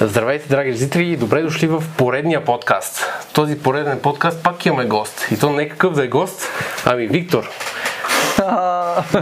Здравейте, драги зрители, добре дошли в поредния подкаст. Този пореден подкаст пак имаме гост. И то не какъв да е гост, ами Виктор.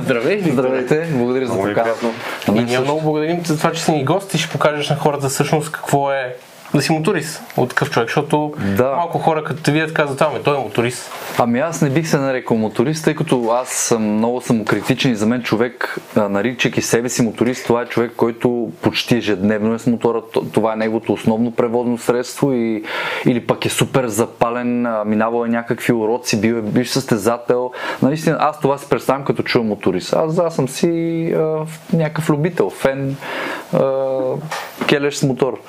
Здравей, Виктор. Здравейте, благодаря за поканата. И ние много благодарим за това, че си ни гост и ще покажеш на хората всъщност какво е да си моторист от такъв човек, защото Да. малко хора като те видят казват, ами той е моторист. Ами аз не бих се нарекал моторист, тъй като аз съм много самокритичен и за мен човек, наричайки себе си моторист, това е човек, който почти ежедневно е с мотора. Това е неговото основно превозно средство и, или пък е супер запален, минавал е някакви уроци, бил е биш състезател. Наистина, аз това си представям като чувам моторист. Аз, аз съм си а, някакъв любител, фен, а, келеш с мотор.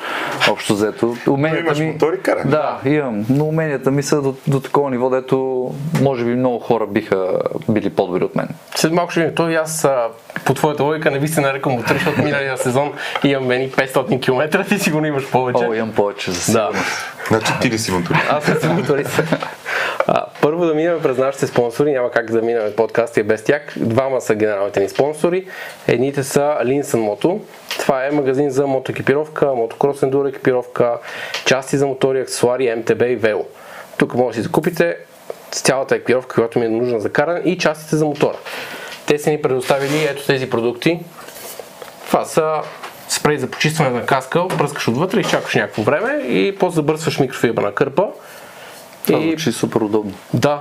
Общо взето. Уменията имаш ми... мотор и каране. Да, имам. Но уменията ми са до, до такова ниво, дето може би много хора биха били по-добри от мен. След малко ще видим. Той и аз по твоята логика не би се нарекал моторист, защото миналия сезон имаме едни 500 км, ти сигурно имаш повече. О, имам повече за да. сигурност. Значи ти ли си моторист? Аз не съм моторист. А, първо да минем през нашите спонсори. Няма как да минем подкаста и без тях. Двама са генералните ни спонсори. Едните са Linson Moto. Това е магазин за мотоекипировка, мотокрос ендуро екипировка, части за мотори, аксесуари, МТБ и вело. Тук може да си закупите цялата екипировка, която ми е нужна за каране и частите за мотора. Те са ни предоставили ето тези продукти. Това са спрей за почистване на каска, пръскаш отвътре, изчакваш някакво време и после забърсваш микрофибрна кърпа. Това И звучи супер удобно. да,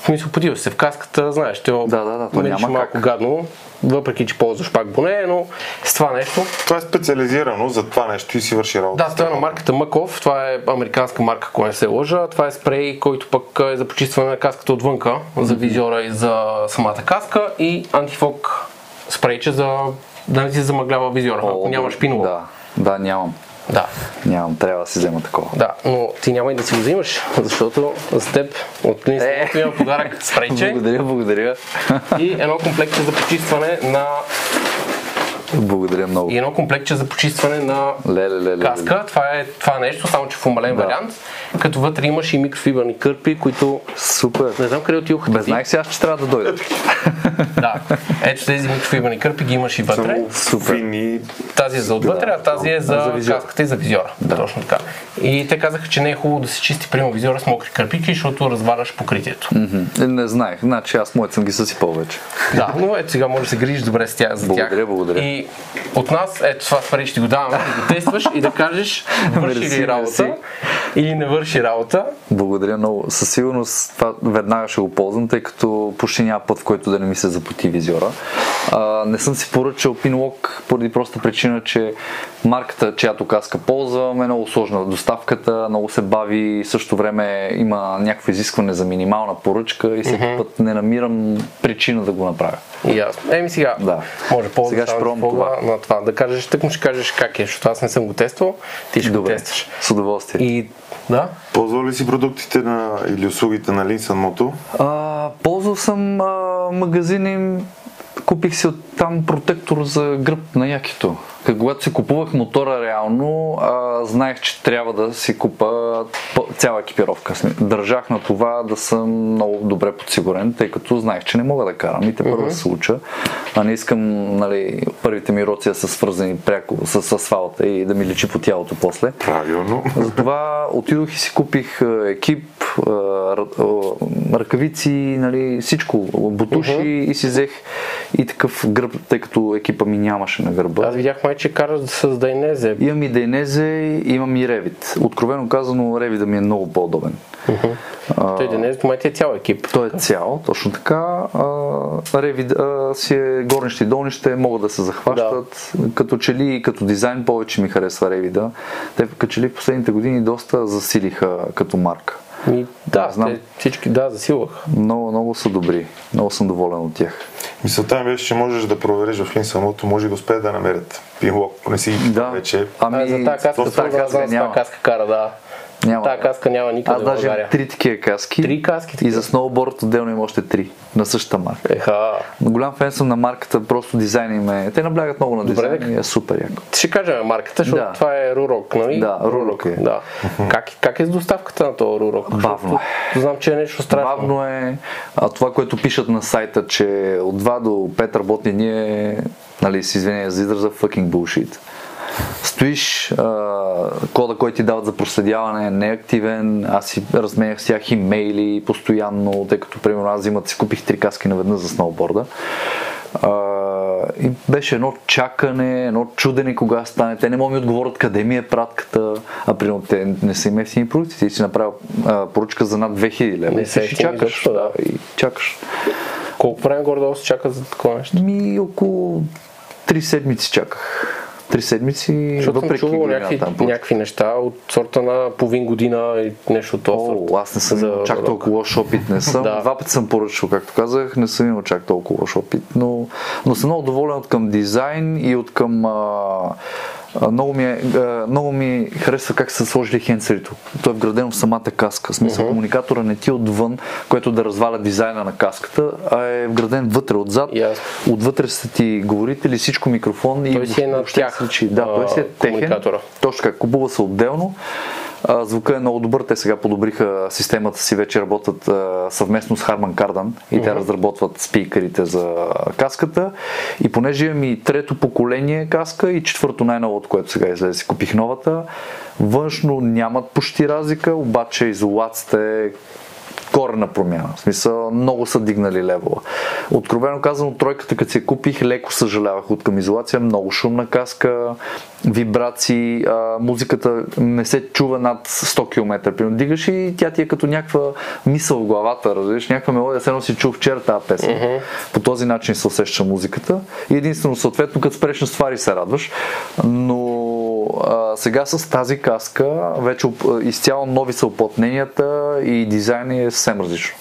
в смисъл потиваш се в каската, знаеш, те Да, да, да, то няма малко как. гадно, въпреки че ползваш пак боне, но с това нещо. Това е специализирано за това нещо и си върши работа. Да, това е на марката Маков, това е американска марка, ако не се лъжа. Това е спрей, който пък е за почистване на каската отвънка, за визиора и за самата каска и антифок спрейче за да не ти замъглява визиора, ако нямаш пиново. Да, да, нямам. Да. Нямам, трябва да си взема такова. Да, но ти няма и да си го взимаш, защото за теб от Клин Е. има подарък спрейче Благодаря, благодаря. и едно комплектче за почистване на благодаря много. и едно комплектче за почистване на Леле, леле, леле. каска. Това е, това е нещо, само че в умален Да. вариант. Като вътре имаш и микрофибърни кърпи, които Супер. не знам къде отидоха. Бе, ти. знаех си аз, че трябва да дойда. Да. Ето тези микрофибърни кърпи ги имаш и вътре. Супер. фини. Тази е за отвътре, а тази е за, За каската и за визиора. Точно така. И те казаха, че не е хубаво да се чисти прямо визиора с мокри кърпички, защото разваляш покритието. Мгм. Не знаех, значи аз моят съм ги съсипал вече. Да, но ето сега може да се грижиш добре с тях, за Благодаря, тях. благодаря. И от нас, ето това спрей ще го даваме, да го тестваш и да кажеш върши Мерси, ли работа мерси. или не върши работа. Благодаря много. Със сигурност това веднага ще го ползвам, тъй като почти няма път, в който да не ми се запоти визиора. А, не съм си поръчал пинлок поради проста причина, че марката, чиято каска ползвам е много сложна. Доставката много се бави, в същото време има някакво изискване за минимална поръчка и всеки път не намирам причина да го направя. И аз. Еми сега, Да. може по Сега ще пробвам това. на това. Да кажеш, тък му ще кажеш как е, защото аз не съм го тествал, ти ще го Добре, тестваш. с удоволствие. И да, Ползвал ли си продуктите на, или услугите на Linson Moto? А, ползвал съм а, магазини, купих си от там протектор за гръб на якито. Когато си купувах мотора реално, а, знаех, че трябва да си купа цяла екипировка. Държах на това да съм много добре подсигурен, тъй като знаех, че не мога да карам и те първо да се уча. А не искам нали, първите ми роци да са свързани пряко с асфалта и да ми личи по тялото после. Правилно. Затова отидох и си купих екип, ръкавици, нали, всичко, бутуши и си взех и такъв гръб, тъй като екипа ми нямаше на гърба. аз видях че караш с Дайнезе. Имам и Дейнезе, имам и Ревит. Откровено казано, Ревит да ми е много по-удобен. Той Дайнезе, ти е цял екип. Той е цял, точно така. А, Ревит а, си е горнище и долнище, могат да се захващат. Като че ли и като дизайн повече ми харесва Ревида. Те като че ли в последните години доста засилиха като марка. И, да, Да, знам. те всички, да, засилвах. Много, много са добри. Много съм доволен от тях. Мисълта ми беше, че можеш да провериш в Linson Moto, може да успеят да намерят пинлок, ако не си Да. вече. Ами, А, за тази каска, за с няма. тази каска кара, да. Няма. Тази каска няма никъде Аз даже имам три такива каски. Три каски И такива? за сноуборд отделно има още три. На същата марка. Еха. Голям фен съм на марката, просто дизайна им е. Те наблягат много на Добре, дизайна дека. и е супер яко. Ще кажем марката, защото Да. това е Рурок, нали? Да, Рурок е. Да. Как, как е с доставката на този Рурок? Бавно Защото Знам, че е нещо страшно. Бавно е. А това, което пишат на сайта, че от 2 до 5 работни дни е, нали, с извинение за израза, fucking bullshit. Стоиш, а, кода, който ти дават за проследяване не е активен, аз си разменях с тях имейли постоянно, тъй като примерно аз взимат си купих три каски наведнъж за сноуборда. А, и беше едно чакане, едно чудене кога стане. Те не могат ми отговорят къде ми е пратката, а примерно те не са им ефтини продукти. Ти си направил а, поръчка за над 2000 лева. Не ефтини чакаш. изобщо, да. И чакаш. Колко време горе-долу се чака за такова нещо? Ми около 3 седмици чаках. Три седмици, Защото съм чувал някакви, там някакви неща от сорта на половин година и нещо от сорт. О, аз не съм За имал чак толкова лош опит. Не съм. Да. Два пъти съм поръчал, както казах, не съм имал чак толкова лош опит, но, но съм много доволен от към дизайн и от към а, много, ми е, много ми харесва как са сложили хендсерито. То е вградено в самата каска. В смисъл, комуникатора не ти е отвън, което да разваля дизайна на каската, а е вграден вътре, отзад. Ясно. Отвътре са ти говорители, всичко микрофон и Той си е на тях. Да, той си е техен. Точно така, купува се отделно. А, звука е много добър. Те сега подобриха системата си, вече работят а, съвместно с Harman Kardon и те разработват спикерите за каската. И понеже имам и трето поколение каска и четвърто най-новото, което сега излезе, си купих новата. Външно нямат почти разлика, обаче изолацията е корена промяна. В смисъл, много са дигнали левела. Откровено казано, тройката, като си купих, леко съжалявах от към изолация. Много шумна каска, вибрации, а, музиката не се чува над 100 км. Примерно, дигаш и тя ти е като някаква мисъл в главата, разбираш, някаква мелодия, едно си чул вчера тази песен. По този начин се усеща музиката. И единствено, съответно, като спреш на ствари се радваш. Но а, сега с тази каска вече изцяло нови са оплътненията и дизайн е съвсем различно.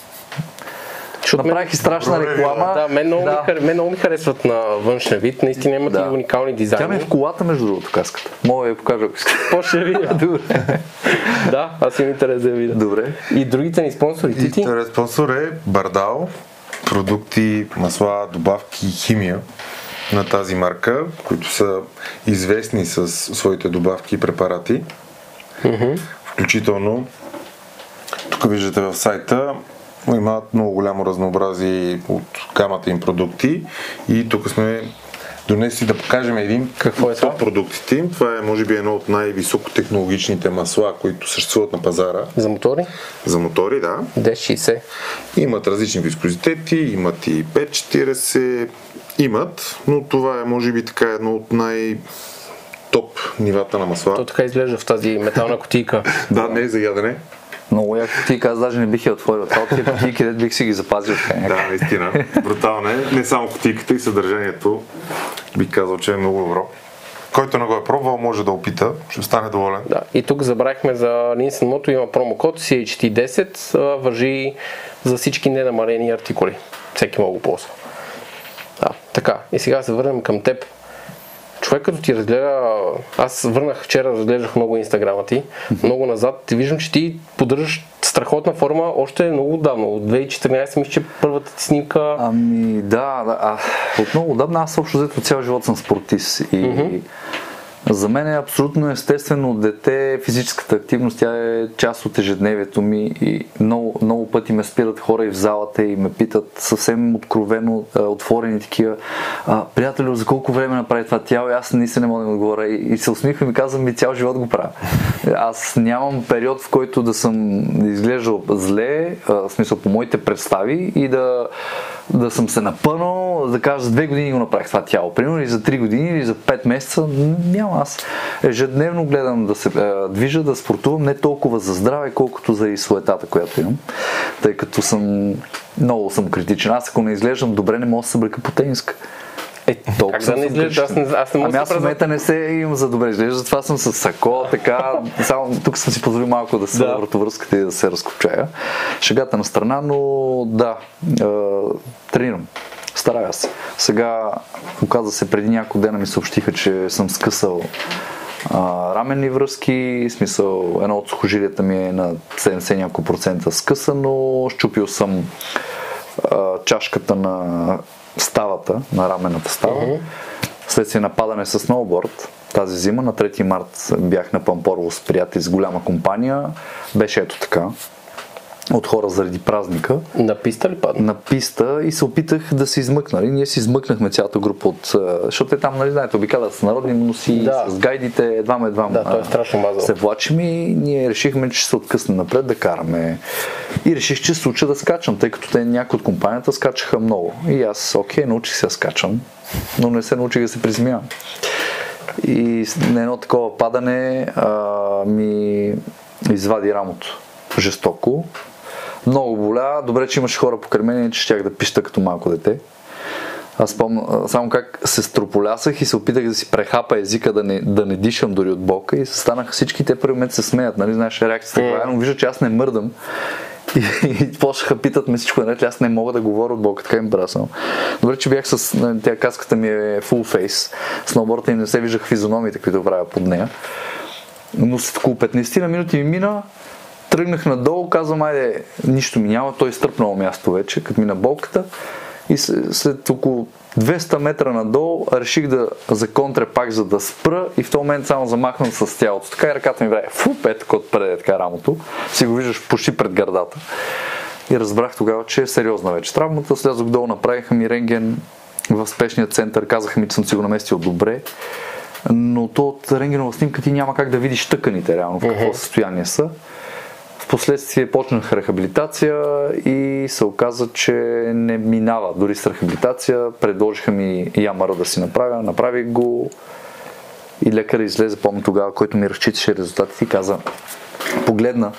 Защото Направих и страшна реклама. Да, мен много, Да. Ми, хар... мен много ми харесват на външен вид. Наистина имат Да. и уникални дизайни. Тя ми е в колата, между другото, каската. Мога да я покажа, ако искаш. После видя. Добре. да, аз имам интерес да я видя. Добре. И другите ни спонсори, И Тити? вторият спонсор е Бардал, продукти, масла, добавки и химия на тази марка, които са известни с своите добавки и препарати. Включително, тук виждате в сайта, имат много голямо разнообразие от гамата им продукти и тук сме донесли да покажем един Какво е това? продуктите им. Това е може би едно от най-високотехнологичните масла, които съществуват на пазара За мотори? за мотори, да. 1060. Имат различни вискозитети, имат и 540, имат, но това е може би така едно от най- топ нивата на масла. То така изглежда в тази метална кутийка. Да, не е за ядене. Много яко ти каза, даже не бих я отворил. Това от тия където бих си ги запазил. Да, наистина. Брутално е. Не само кутийката и съдържанието. Бих казал, че е много добро. Който не го е пробвал, може да опита. Ще стане доволен. Да. И тук забравихме за Linsen Moto има промокод CHT10, а, въжи за всички ненамалени артикули. Всеки мога го ползва. Да, така. И сега се върнем към теб. Човек като ти разгледа, аз върнах вчера, разглеждах много инстаграма ти, много назад и виждам, че ти поддържаш страхотна форма още много давно. От 2014 мисля, че първата ти снимка Ами да, да а, от много отдавна аз общо взето цял живот съм спортист и за мен е абсолютно естествено дете физическата активност, тя е част от ежедневието ми и много, много пъти ме спират хора и в залата и ме питат съвсем откровено, отворени такива, приятелю, за колко време направи това тяло и аз наистина не мога да ми отговоря и, и се усмихвам и казвам ми цял живот го правя. Аз нямам период, в който да съм изглеждал зле, в смисъл по моите представи и да, да съм се напънал, да кажа за две години го направих това тяло. Примерно или за три години или за пет месеца, няма. Аз ежедневно гледам да се е, движа, да спортувам не толкова за здраве, колкото за и суетата, която имам. Тъй като съм много съм критичен. Аз ако не изглеждам добре, не мога да се събрека по тениска. Е, толкова как да не изглежда? Аз не, аз не мога Ами аз се в момента не се имам за добре изглежда, затова съм с сако, така, само тук съм си позволил малко да се Да. вратовръзката и да се разкопчая. Шегата на страна, но да, е, тренирам. Старая се. Сега, оказа се, преди няколко дена ми съобщиха, че съм скъсал а, раменни връзки, в смисъл едно от сухожилията ми е на 70 няколко процента скъсано, щупил съм а, чашката на ставата, на раменната става, следствие на падане с сноуборд. Тази зима на 3 март бях на Пампорово с приятели с голяма компания. Беше ето така. От хора заради празника На писта ли падна? на писта и се опитах да се измъкна. Нали? Ние си измъкнахме цялата група от... Защото те там, нали, знаете, обикалят с народни носи, Да. с гайдите, едвам едвам. Да, той е страшно мазал. Се влачим и ние решихме, че се откъснем напред да караме. И реших, че се уча да скачам, тъй като те някои от компанията скачаха много. И аз, окей, научих се да скачам, но не се научих да се приземявам. И на едно такова падане а, ми извади рамото жестоко. Много боля. Добре, че имаше хора покрай мен, че щях да пища като малко дете. Аз помня а, само как се строполясах и се опитах да си прехапа езика, да не, да не дишам дори от болка и се станаха всички те първи момент се смеят, нали, знаеш реакцията е, но вижда, че аз не мърдам. И, и почнаха питат ме всичко наред, ли, аз не мога да говоря от болка, така им брасам. Добре, че бях с, нали, тя каската ми е full face, сноуборда им не се виждах физиономите, които правя под нея. Но след около 15 на минути ми мина, тръгнах надолу, казвам, айде, нищо ми няма, той е стърпнало място вече, като мина болката. И след, около 200 метра надолу реших да законтре пак, за да спра и в този момент само замахнам с тялото. Така и ръката ми прави фу, пет, кот преде така рамото. Си го виждаш почти пред гърдата. И разбрах тогава, че е сериозна вече травмата. Слязох долу, направиха ми рентген в спешния център, казаха ми, че съм си го наместил добре. Но то от рентгенова снимка ти няма как да видиш тъканите реално в какво състояние са. Впоследствие почнах рехабилитация и се оказа, че не минава дори с рехабилитация. Предложиха ми ямара да си направя, направих го и лекарът излезе, помня тогава, който ми разчиташе резултатите и каза, погледна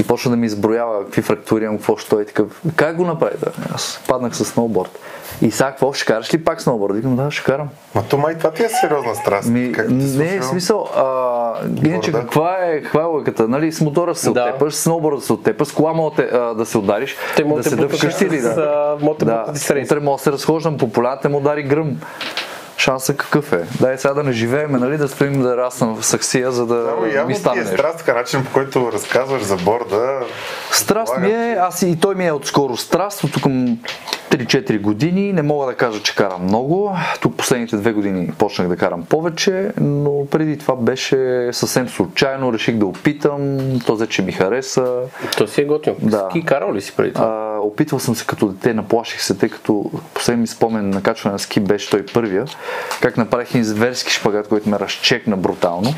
и почна да ми изброява какви фрактури имам, какво ще е и такъв. Как го направи? Да? Аз паднах с сноуборд. И сега какво, ще караш ли пак сноуборд? Викам, да, ще карам. Ма то май това ти е сериозна страст. Ми, как не, случва? смисъл, а, иначе Борда. каква е, каква е логиката? Нали, с мотора се Да. оттепаш, с сноуборда се оттепаш, с кола мога да те- а, да се удариш, Те да да се дъвкаш или с, да. а, могат да. Утре мога да се разхождам по поляната, му удари гръм. Шанса какъв е? Дай сега да не живеем, нали, да стоим да раснем в саксия, за да Само явно ми ти стане е нещо. страст, така начин по който разказваш за борда. Страст ми е, аз и той ми е отскоро страст, от към 3-4 години. Не мога да кажа, че карам много. Тук последните две години почнах да карам повече, но преди това беше съвсем случайно. Реших да опитам, то взе, че ми хареса. То си е готино. Да. Ски карал ли си преди това? А, опитвал съм се като дете, наплаших се, тъй като последен ми спомен на качване на ски беше той първия. Как направих един зверски шпагат, който ме разчекна брутално.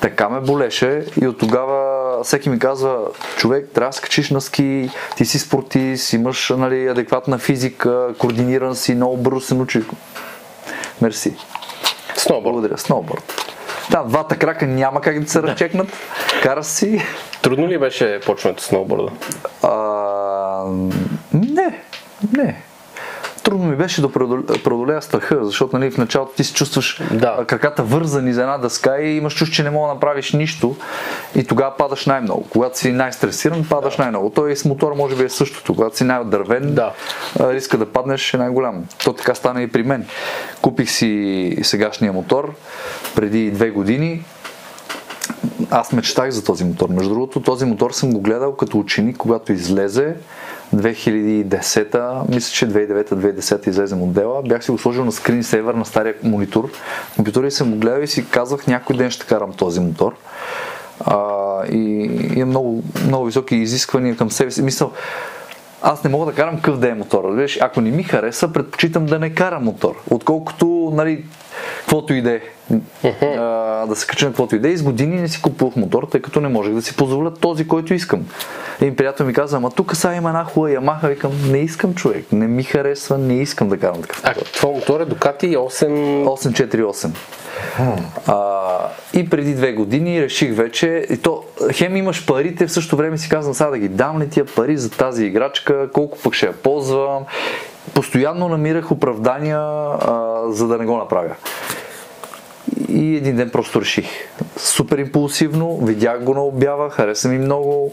Така ме болеше и от тогава всеки ми казва, човек, трябва да скачиш на ски, ти си спортист, имаш нали, адекватна физика, координиран си, много бързо се научи. Мерси. Сноуборд. Благодаря. Сноуборд. Да, двата крака няма как да се разчекнат. Кара си. Трудно ли беше почването сноуборда? А, не, не. Трудно ми беше да преодоле- преодолея страха, защото нали, в началото ти се чувстваш Да. краката вързани за една дъска и имаш чувство, че не мога да направиш нищо и тогава падаш най-много. Когато си най-стресиран, падаш най-много. Той и с мотора може би е същото. Когато си най-отдървен, Да. риска да паднеш е най-голям. То така стана и при мен. Купих си сегашния мотор преди две години аз мечтах за този мотор. Между другото, този мотор съм го гледал като ученик, когато излезе 2010-та, мисля, че 2009-2010 излезе модела. Бях си го сложил на скрин сейвър на стария монитор. Компютъра и съм го гледал и си казвах, някой ден ще карам този мотор. А, и има много, много високи изисквания към себе си. Мисъл, аз не мога да карам къв да е мотор. Ако не ми хареса, предпочитам да не карам мотор. Отколкото, нали, каквото и да е. А, да се кача на каквото и да е. С години не си купувах мотор, тъй като не можех да си позволя този, който искам. Един приятел ми каза, ама тук сега има една хубава Ямаха. Викам, не искам човек, не ми харесва, не искам да карам такъв А, мотор. твой мотор е Ducati 8... 848. А, и преди две години реших вече, и то хем имаш парите, в същото време си казвам сега да ги дам ли тия пари за тази играчка, колко пък ще я ползвам. Постоянно намирах оправдания, а, за да не го направя. И един ден просто реших. Супер импулсивно, видях го на обява, хареса ми много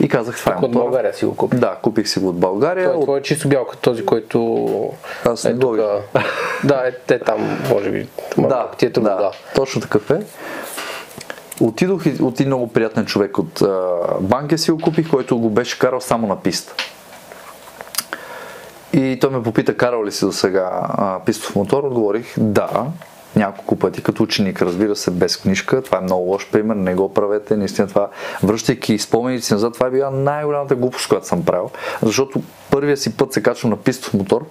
и казах това е От. България си го купи. Да, купих си го от България. Той е чисто бял, този, който Аз е тук. Да, е, те там, може би. Да, ти е да, да. точно такъв е. Отидох и от един много приятен човек от а, банка си го купих, който го беше карал само на писта. И той ме попита, карал ли си до сега пистов мотор? Отговорих, да. Няколко пъти като ученик, разбира се, без книжка. Това е много лош пример, не го правете. Наистина това, връщайки спомените си назад, това е била най-голямата глупост, която съм правил. Защото първия си път се качвам на пистов мотор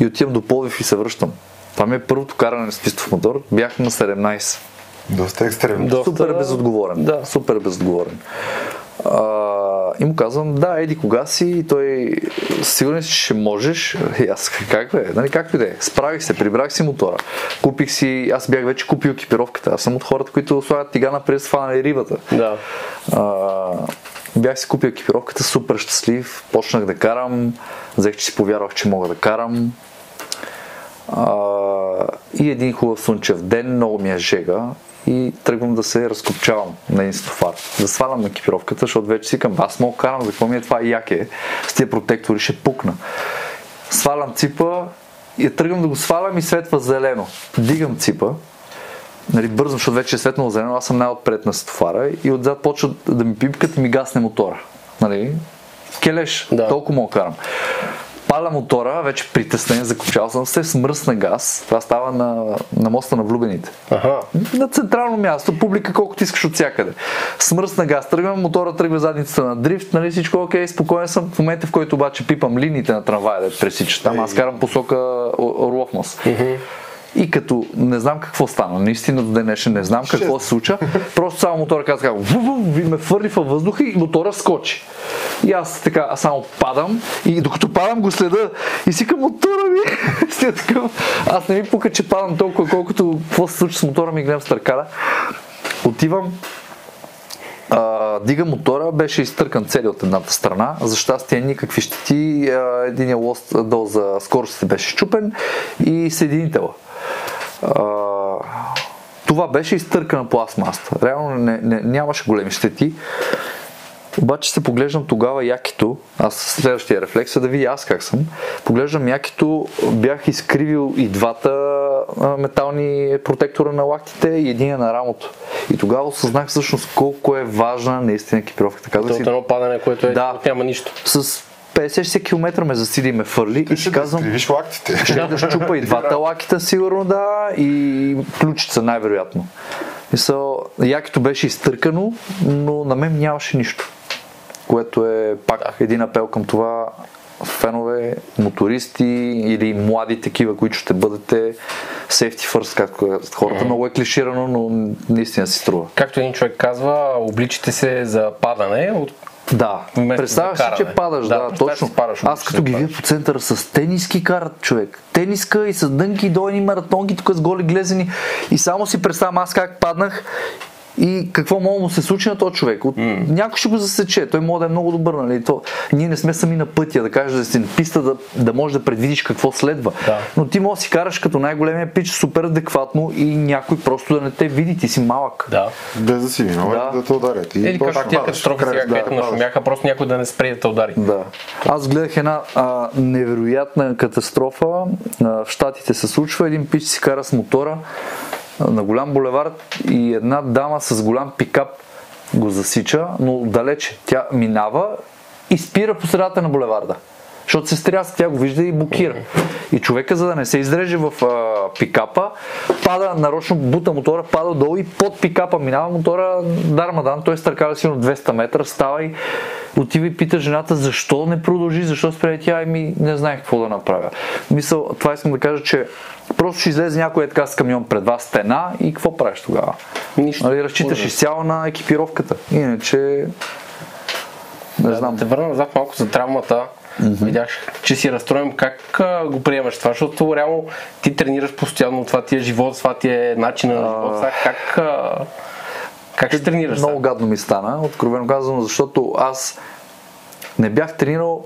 и отивам до Пловдив и се връщам. Това ми е първото каране с пистов мотор. Бях на 17. Доста екстремно. Доста- Супер безотговорен. Да. Супер безотговорен. А, и му казвам, да, еди кога си, и той сигурен си, ще можеш. И аз, как бе, нали, както и да е. Справих се, прибрах си мотора. Купих си, аз бях вече купил екипировката. Аз съм от хората, които слагат тигана през фанали рибата. Да. А, бях си купил екипировката, супер щастлив, почнах да карам, взех, че си повярвах, че мога да карам. А, и един хубав слънчев ден, много ми е жега и тръгвам да се разкопчавам на един стофар. Да свалям екипировката, защото вече си към аз мога карам, за какво ми е това яке, с тия протектори ще пукна. Свалям ципа и тръгвам да го свалям и светва зелено. Дигам ципа, нали, бързам, защото вече е светнало зелено, аз съм най-отпред на стофара и отзад почва да ми пипкат и ми гасне мотора. Нали? Келеш, Да. толкова да карам. Паля мотора, вече притеснен, закопчал съм се, смръсна газ. Това става на, на моста на влюбените. Аха. На централно място, публика колкото искаш от всякъде. Смръсна газ, тръгвам, мотора тръгва задницата на дрифт, нали всичко е окей, спокоен съм. В момента, в който обаче пипам линиите на трамвая да пресичат, там аз карам посока Орлов мост. И като не знам какво стана, наистина до днешен не знам какво се случва, просто само мотора каза как ву, ву, ви ме фърли във въздуха и мотора скочи. И аз така само падам и докато падам го следа и си към мотора ми. Си такъв. Аз не ми пука, че падам толкова, колкото какво се случва с мотора ми гледам с търкара. Отивам, а, дига мотора, беше изтъркан цели от едната страна. За щастие никакви щети. А, единия лост долу за скоростите беше щупен и съединителя. Това беше изтъркана пластмаста. Реално не, не, нямаше големи щети. Обаче се поглеждам тогава якито, аз следващия рефлекс е да видя аз как съм. Поглеждам якито, бях изкривил и двата метални протектора на лактите и един на рамото. И тогава осъзнах всъщност колко е важна наистина екипировката. Казах си, от едно падане, което е, Да. няма нищо. с 50 км ме засили ме фърли и си казвам, Кривиш лактите. ще да щупа и двата лакита, сигурно да, и ключица най-вероятно. Мисъл, якито беше изтъркано, но на мен нямаше нищо. Което е пак един апел към това фенове, мотористи или млади такива, които ще бъдете safety first, както казват хората. Много е клиширано, но наистина си струва. Както един човек казва, обличате се за падане, от Да, Вместо представяш си, че падаш, Да, да, точно. падаш, Аз като ги видя по центъра с тениски карат човек. Тениска и с дънки, долни маратонки, тук с голи глезени. И само си представям аз как паднах и какво мога да му се случи на този човек. От... Някой ще го засече. Той може да е много добър, нали? То... Ние не сме сами на пътя, да кажеш да си на писта, да, да можеш да предвидиш какво следва. Да. Но ти можеш да си караш като най-големия пич супер адекватно и някой просто да не те види. Ти си малък. да. Без да си виновен Да. да. те ударят. И Или както тия катастрофи сега, да, където падаш. нашумяха, просто някой да не спре да те удари. Да. Аз гледах една а, невероятна катастрофа. А, в Штатите се случва. Един пич си кара с мотора на голям булевард и една дама с голям пикап го засича, но далече. Тя минава и спира по средата на булеварда. Защото се стряска, тя го вижда и блокира. И човека, за да не се изреже в а, пикапа, пада, нарочно бута мотора, пада долу и под пикапа минава мотора Дармадан, той стъркава сигурно 200 метра, става и отива и пита жената защо не продължи, защо спре тя, ами не знаех какво да направя. Мисъл, това искам да кажа, че просто ще излезе някой е така с камион пред вас стена и какво правиш тогава? Нищо. Нали, разчиташ изцяло на екипировката. Иначе не знам. Да те върна назад малко за травмата. Видях, че си разстроен. Как а, го приемаш това? Защото реално ти тренираш постоянно, това ти е живот, това ти е начин на живот. Как, а, как ще тренираш? Много гадно ми стана, откровено казано, защото аз не бях тренирал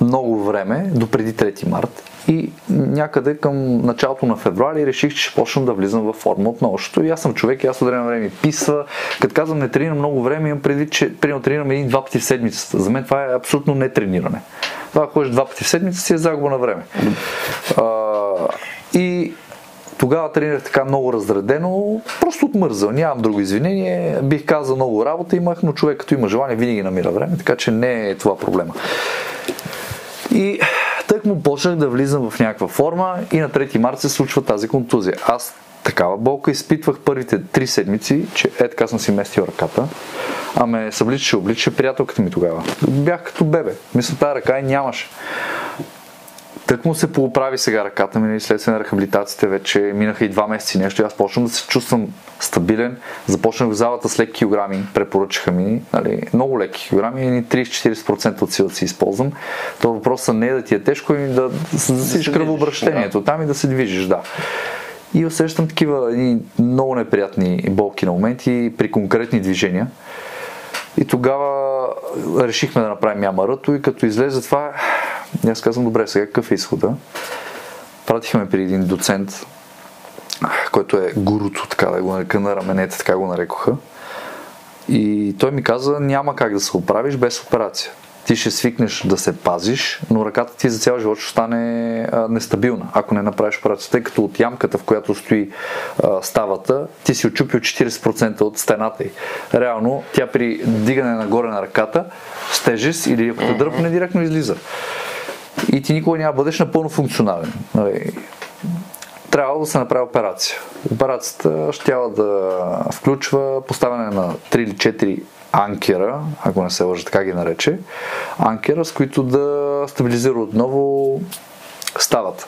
много време, до преди 3 март. И някъде към началото на февруари реших, че ще почна да влизам във форма отново. Защото и аз съм човек, и аз от време ми писва. Като казвам не тренирам много време, имам преди, че примерно тренирам един-два пъти в седмицата. За мен това е абсолютно не трениране. Това, ходиш два пъти в седмица, си е загуба на време. А, и тогава тренирах така много разредено, просто отмързал, нямам друго извинение. Бих казал много работа имах, но човек като има желание винаги намира време, така че не е това проблема. И тък му почнах да влизам в някаква форма и на 3 марта се случва тази контузия. Аз такава болка. Изпитвах първите три седмици, че е така съм си местил ръката. А ме събличаше, обличаше приятелката ми тогава. Бях като бебе. Мисля, тази ръка и нямаше. Тък му се поправи сега ръката ми, нали, следствие на рехабилитациите вече минаха и два месеца и нещо. И аз почвам да се чувствам стабилен. Започнах в залата с леки килограми, препоръчаха ми, нали, много леки килограми, и 30-40% от силата си използвам. То въпросът не е да ти е тежко, и да, да засиш кръвообращението. Да. Там и да се движиш, да. И усещам такива едни много неприятни болки на моменти при конкретни движения. И тогава решихме да направим ямарато и като излезе това, аз казвам, добре, сега какъв е изхода? Пратихме при един доцент, който е гуруто, така да го нарека на раменете, така го нарекоха. И той ми каза, няма как да се оправиш без операция. Ти ще свикнеш да се пазиш, но ръката ти за цял живот ще стане а, нестабилна, ако не направиш операция. Тъй като от ямката, в която стои а, ставата, ти си очупил 40% от стената й. Реално, тя при дигане нагоре на ръката, с тежест или ако те дръпне, директно излиза и ти никога няма бъдеш напълно функционален. Нали? Трябва да се направи операция. Операцията ще да включва поставяне на 3 или 4 анкера, ако не се лъжа, така ги нарече, анкера, с които да стабилизира отново ставата.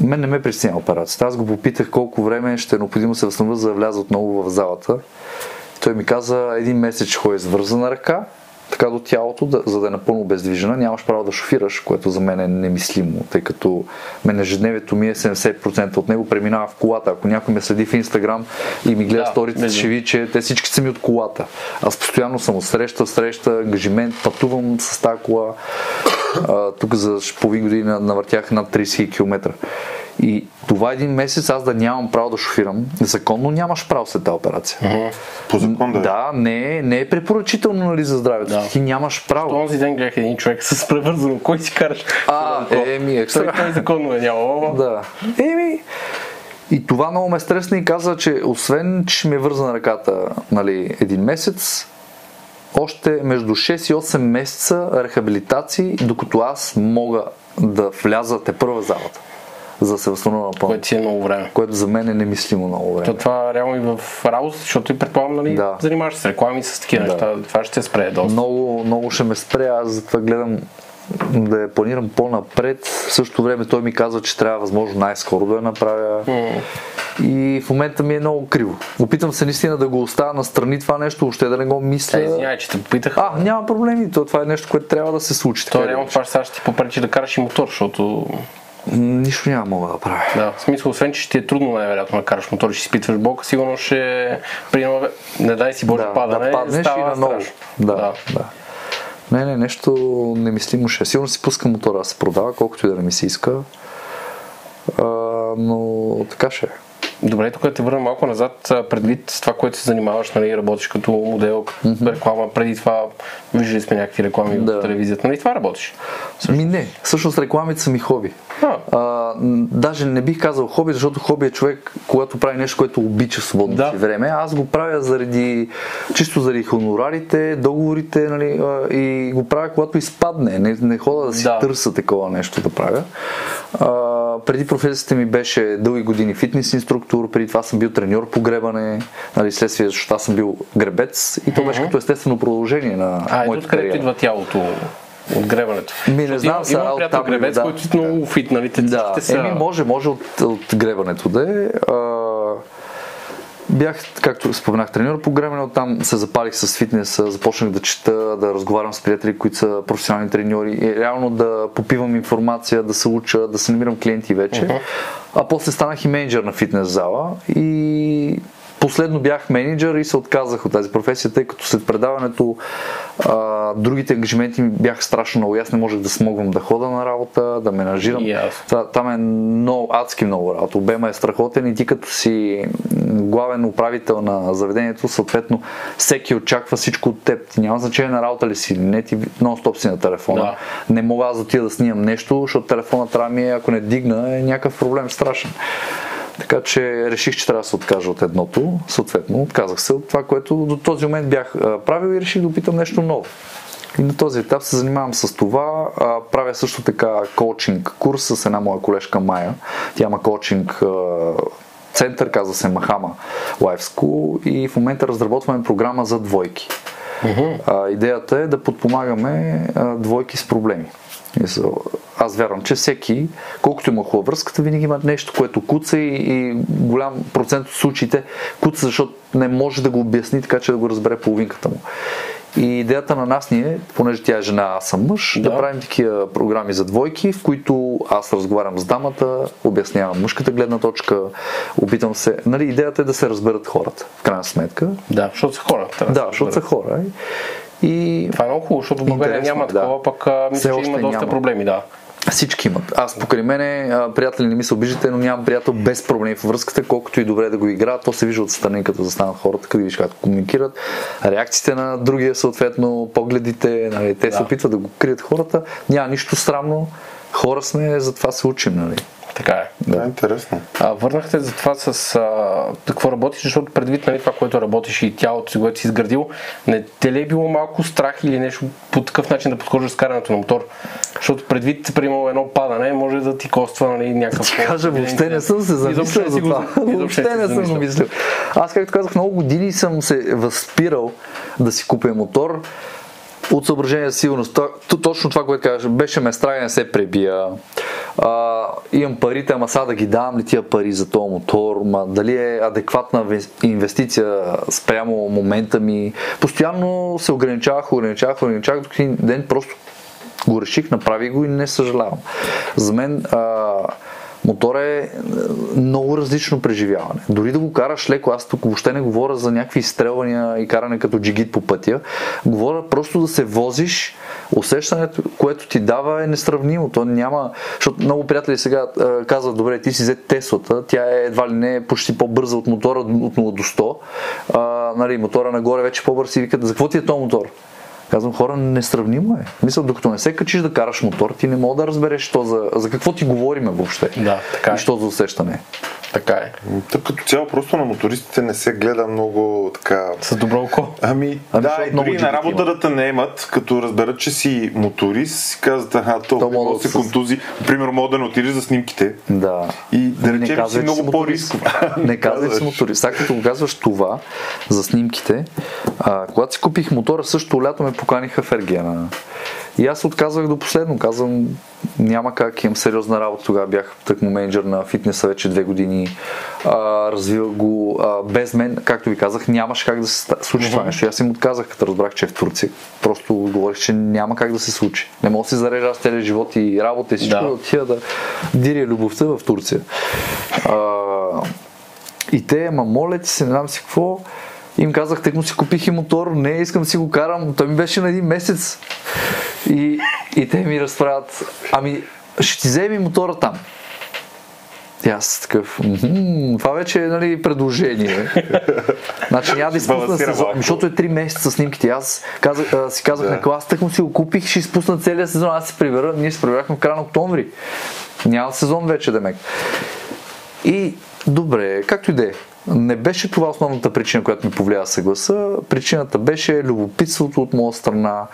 Мен не ме притеснява операцията. Аз го попитах колко време ще е необходимо се възстановя, за да вляза отново в залата. Той ми каза един месец ще ходи с вързана ръка, така до тялото, да, за да е напълно обездвижена, нямаш право да шофираш, което за мен е немислимо, тъй като мен ежедневието ми е 70% от него преминава в колата. Ако някой ме следи в Инстаграм и ми гледа да, сторите, ще ви, че те всички са ми от колата. Аз постоянно съм от среща среща, ангажимент, пътувам с тази кола. А, тук за половин година навъртях над 30 км. И това един месец аз да нямам право да шофирам, законно нямаш право след тази операция. Uh-huh. По закон да е. Да, не, не е препоръчително нали, за здравето. Да. Ти нямаш право. Този ден гледах един човек с превързано. Кой си караш? А, еми, екстра. Той, той законно е нямало. Да. Еми, и това много ме стресна и каза, че освен, че ми е вързана ръката нали, един месец, още между 6 и 8 месеца рехабилитации, докато аз мога да вляза те първа залата за да се възстановя напълно. Което си е много време. Което за мен е немислимо много време. То това реално и в работа, защото и предполагам, нали, да. занимаваш с реклами с такива да. неща. Това ще спре доста. Много, много ще ме спре, аз затова гледам да я планирам по-напред. В същото време той ми казва, че трябва възможно най-скоро да я направя. Mm. И в момента ми е много криво. Опитвам се наистина да го оставя на страни това нещо, още да не го мисля. Е, извинявай, че те попитах. А, няма проблеми. То, това е нещо, което трябва да се случи. То реално това ще ти попречи да караш и мотор, защото Нищо няма мога да правя. Да, в смисъл, освен, че ще ти е трудно най-вероятно да караш мотор, ще изпитваш болка, сигурно ще при не дай си Боже да, падане, да паднеш става и на ново. Да, да, да. Не, не, нещо немислимо ще. Е. Сигурно си пуска мотора да се продава, колкото и да не ми се иска. А, но така ще е. Добре, тук да те върна малко назад, предвид това, което се занимаваш, нали, работиш като модел, като mm-hmm. реклама, преди това виждали сме някакви реклами да. в телевизията, нали, това работиш? Ми не, всъщност рекламите са ми хоби. А. А, даже не бих казал хоби, защото хоби е човек, когато прави нещо, което обича в свободното да. си време. Аз го правя заради, чисто заради хонорарите, договорите, нали, и го правя, когато изпадне. Не, не хода да си да. търся такова нещо да правя. А, преди професията ми беше дълги години фитнес инструктор, преди това съм бил треньор по гребане, нали, следствие, защото аз съм бил гребец и то беше mm-hmm. като естествено продължение на а, моята кариера. идва тялото? От гребането. Ми не знам, са от там гребец, да. който е много фит, нали? Да, са... еми може, може от, от гребането да е. Бях, както споменах, треньор по гремене, оттам се запалих с фитнес, започнах да чета, да разговарям с приятели, които са професионални треньори и реално да попивам информация, да се уча, да се намирам клиенти вече. Uh-huh. А после станах и менеджер на фитнес зала и Последно бях менеджер и се отказах от тази професия, тъй като след предаването а, другите ангажименти ми бяха страшно много. Аз не можех да смогвам да хода на работа, да менажирам. Yes. Там е много, адски много работа. Обема е страхотен и ти като си главен управител на заведението, съответно всеки очаква всичко от теб. Ти няма значение на работа ли си не, ти нон-стоп си на телефона. Да. Не мога аз да отида да снимам нещо, защото телефона трябва ми, е, ако не дигна, е някакъв проблем страшен. Така че реших, че трябва да се откажа от едното. Съответно, отказах се от това, което до този момент бях правил и реших да опитам нещо ново. И на този етап се занимавам с това. правя също така коучинг курс с една моя колежка Майя. Тя има коучинг център, казва се Махама Life School и в момента разработваме програма за двойки. Uh-huh. А, идеята е да подпомагаме а, двойки с проблеми. Аз вярвам, че всеки, колкото има хубава връзката, винаги има нещо, което куца и, и голям процент от случаите куца, защото не може да го обясни така, че да го разбере половинката му. И идеята на нас ни е, понеже тя е жена, аз съм мъж, да. да правим такива програми за двойки, в които аз разговарям с дамата, обяснявам мъжката гледна точка, опитам се. Нали, идеята е да се разберат хората, в крайна сметка. Да, защото са хора. Да, защото са хора. И... Това е много хубаво, защото в България няма такова, да. пък мисля, че има доста няма. проблеми, да. Всички имат. Аз покрай мене, приятели не ми се обиждате, но нямам приятел без проблеми в връзката, колкото и добре да го играят. То се вижда отстрани, като застанат хората, къде виж как комуникират. Реакциите на другия, съответно, погледите, нали, те да. се опитват да го крият хората. Няма нищо срамно. Хора сме, затова се учим. Нали. Така е. Да, да интересно. А, върнахте за това с а, какво работиш, защото предвид нали, това, което работиш и тялото си, което си изградил, не те ли е било малко страх или нещо по такъв начин да подхождаш с карането на мотор? Защото предвид, примерно, едно падане, може да ти коства нали, някакъв... Ще кажа, въобще не съм се замислил за това. Въобще не съм го мислил. Аз, както казах, много години съм се възпирал да си купя мотор от съображение за сигурност. Точно това, което казваш, беше ме страх не се пребия. А, имам парите, ама сега да ги давам ли тия пари за този мотор, ма, дали е адекватна инвестиция спрямо момента ми. Постоянно се ограничавах, ограничавах, ограничавах, докато един ден просто го реших, направих го и не съжалявам. За мен а, Мотор е много различно преживяване. Дори да го караш леко, аз тук въобще не говоря за някакви изстрелвания и каране като джигит по пътя. Говоря просто да се возиш, усещането, което ти дава е несравнимо. То няма, защото много приятели сега казват, добре, ти си взе Теслата, тя е едва ли не почти по-бърза от мотора от 0 до 100. А, нали, мотора нагоре вече по-бърз и викат, за какво ти е този мотор? Казвам, хора, несравнимо е. Мисля, докато не се качиш да караш мотор, ти не мога да разбереш то за, за какво ти говориме въобще. Да, така е. И що за усещане. Така е. Тък като цяло просто на мотористите не се гледа много така... С добро око. Ами, ами да, и дори на работа да те наемат, като разберат, че си моторист, си казват, аха, то, то мога да се контузи. Примерно, мога да не отидеш за снимките. Да. И да ами речем, си много по-рисков. не казвай, че си моторист. Сега като го казваш това за снимките, а, когато си купих мотора, също лято ме поканиха в Ергена. И аз отказвах до последно. Казвам, няма как, имам сериозна работа. Тогава бях тъкмо менеджер на фитнеса вече две години. А, развивах го а, без мен, както ви казах, нямаше как да се случи mm-hmm. това нещо. Аз им отказах, като разбрах, че е в Турция. Просто говорих, че няма как да се случи. Не мога да си зарежа аз целия живот и работа и всичко да, да отида да диря любовта в Турция. А, и те, ма моля ти се, не знам си какво, им казах, тъй му си купих и мотор, не искам да си го карам. Той ми беше на един месец. И, и те ми разправят, ами ще ти вземи мотора там. И аз такъв, това вече е нали, предложение. значи няма да изпусна сезон, защото е 3 месеца снимките. Аз казах, а, си казах да. на клас, так му си го купих, ще изпусна целият сезон, аз се прибера, ние се прибрахме в края на октомври. Няма сезон вече, Демек. И добре, както и да е. Не беше това основната причина, която ми повлия да се гласа. Причината беше любопитството от моя страна.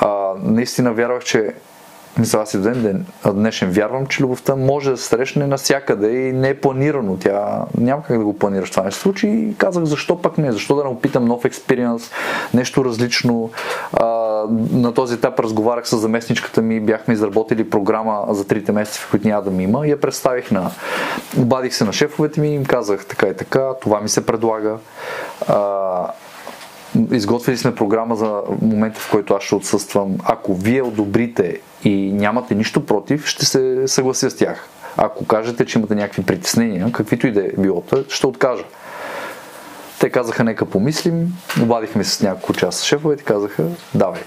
А, наистина вярвах, че мисля, аз и ден, ден, днешен вярвам, че любовта може да се срещне навсякъде и не е планирано. Тя няма как да го планираш това не се случи и казах защо пък не, защо да не опитам нов експириенс, нещо различно. А, на този етап разговарях с заместничката ми, бяхме изработили програма за трите месеца, в които няма да ми има и я представих на... Обадих се на шефовете ми и им казах така и така, това ми се предлага. А, изготвили сме програма за момента, в който аз ще отсъствам. Ако вие одобрите и нямате нищо против, ще се съглася с тях. Ако кажете, че имате някакви притеснения, каквито и да е било, ще откажа. Те казаха, нека помислим. Обадихме се с няколко часа шефовете казаха, давай.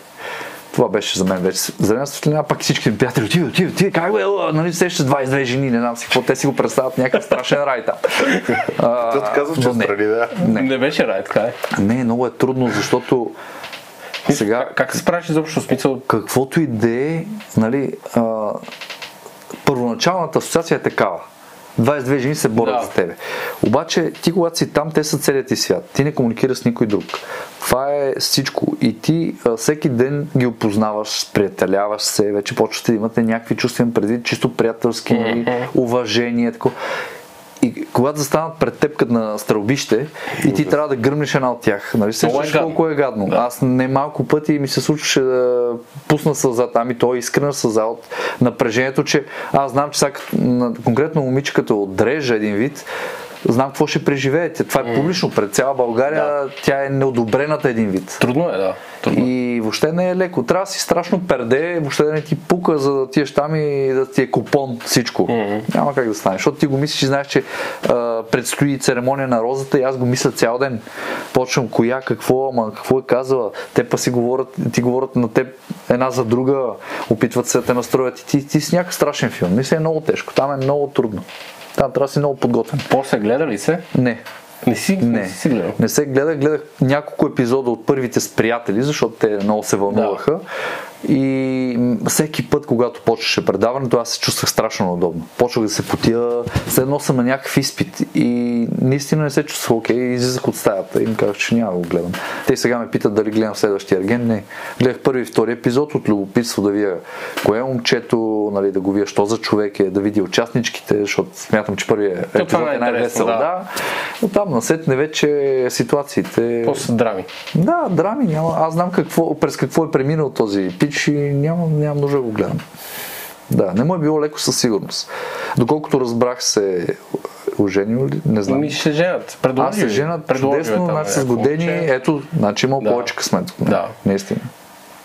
Това беше за мен вече зелена светлина, пак всички ми приятели, ти, ти, ти, как бе, нали сещаш 22 жени, не знам си какво, те си го представят някакъв страшен рай там. Това ти казваш, че не, да. Не. не беше рай, така е. Не, много е трудно, защото сега... Как, как се справиш изобщо смисъл? Каквото и да е, нали, а, първоначалната асоциация е такава. 22 жени се борят да. за тебе. Обаче ти когато си там, те са целият ти свят. Ти не комуникираш с никой друг. Това е всичко. И ти а, всеки ден ги опознаваш, приятеляваш се, вече почвате да имате някакви чувствен преди, чисто приятелски, mm-hmm. уважение. Тако. И когато застанат пред теб като на стрелбище и ти трябва да гръмнеш една от тях. Нали Много е колко е гадно? Да. Аз немалко пъти ми се случваше да пусна сълза там и то е искрена сълза от напрежението, че аз знам, че сега конкретно момиче като отреже един вид, знам какво ще преживеете. Това е публично пред цяла България, Да. тя е неодобрената един вид. Трудно е, да. Трудно. И въобще не е леко. Трябва да си страшно перде, въобще да не ти пука, за да ти там и да ти е купон всичко. Няма как да стане. Защото ти го мислиш и знаеш, че а, предстои церемония на розата и аз го мисля цял ден. Почвам коя, какво, ама какво е казала. Те па си говорят, ти говорят на теб една за друга, опитват се да те настроят и ти, ти си някакъв страшен филм. Мисля, е много тежко. Там е много трудно. Там трябва да си много подготвен. После гледа ли се? Не, Не си, не. не, си гледал. не се гледах, гледах няколко епизода от първите с приятели, защото те много се вълнуваха. И всеки път, когато почваше предаването, аз се чувствах страшно неудобно. Почвах да се потия, все едно съм на някакъв изпит. И наистина не се чувствах окей, излизах от стаята и им казах, че няма да го гледам. Те сега ме питат дали гледам следващия ерген. Не. Гледах първи и втори епизод от любопитство да вия кое е момчето, нали, да го вия, що за човек е, да видя участничките, защото смятам, че първият това епизод е е най-весел. да. Да. Но там насетне вече ситуациите. После драми. Да, драми няма. Аз знам какво, през какво е преминал този пич и нямам, нямам нужда да го гледам. Да, не му е било леко със сигурност. Доколкото разбрах се оженил ли, не знам. Ми ще женят. Предложи Аз се ви чудесно, значи с някакво години, момче. ето, значи има Да. повече късмет. от мен. Да. Наистина.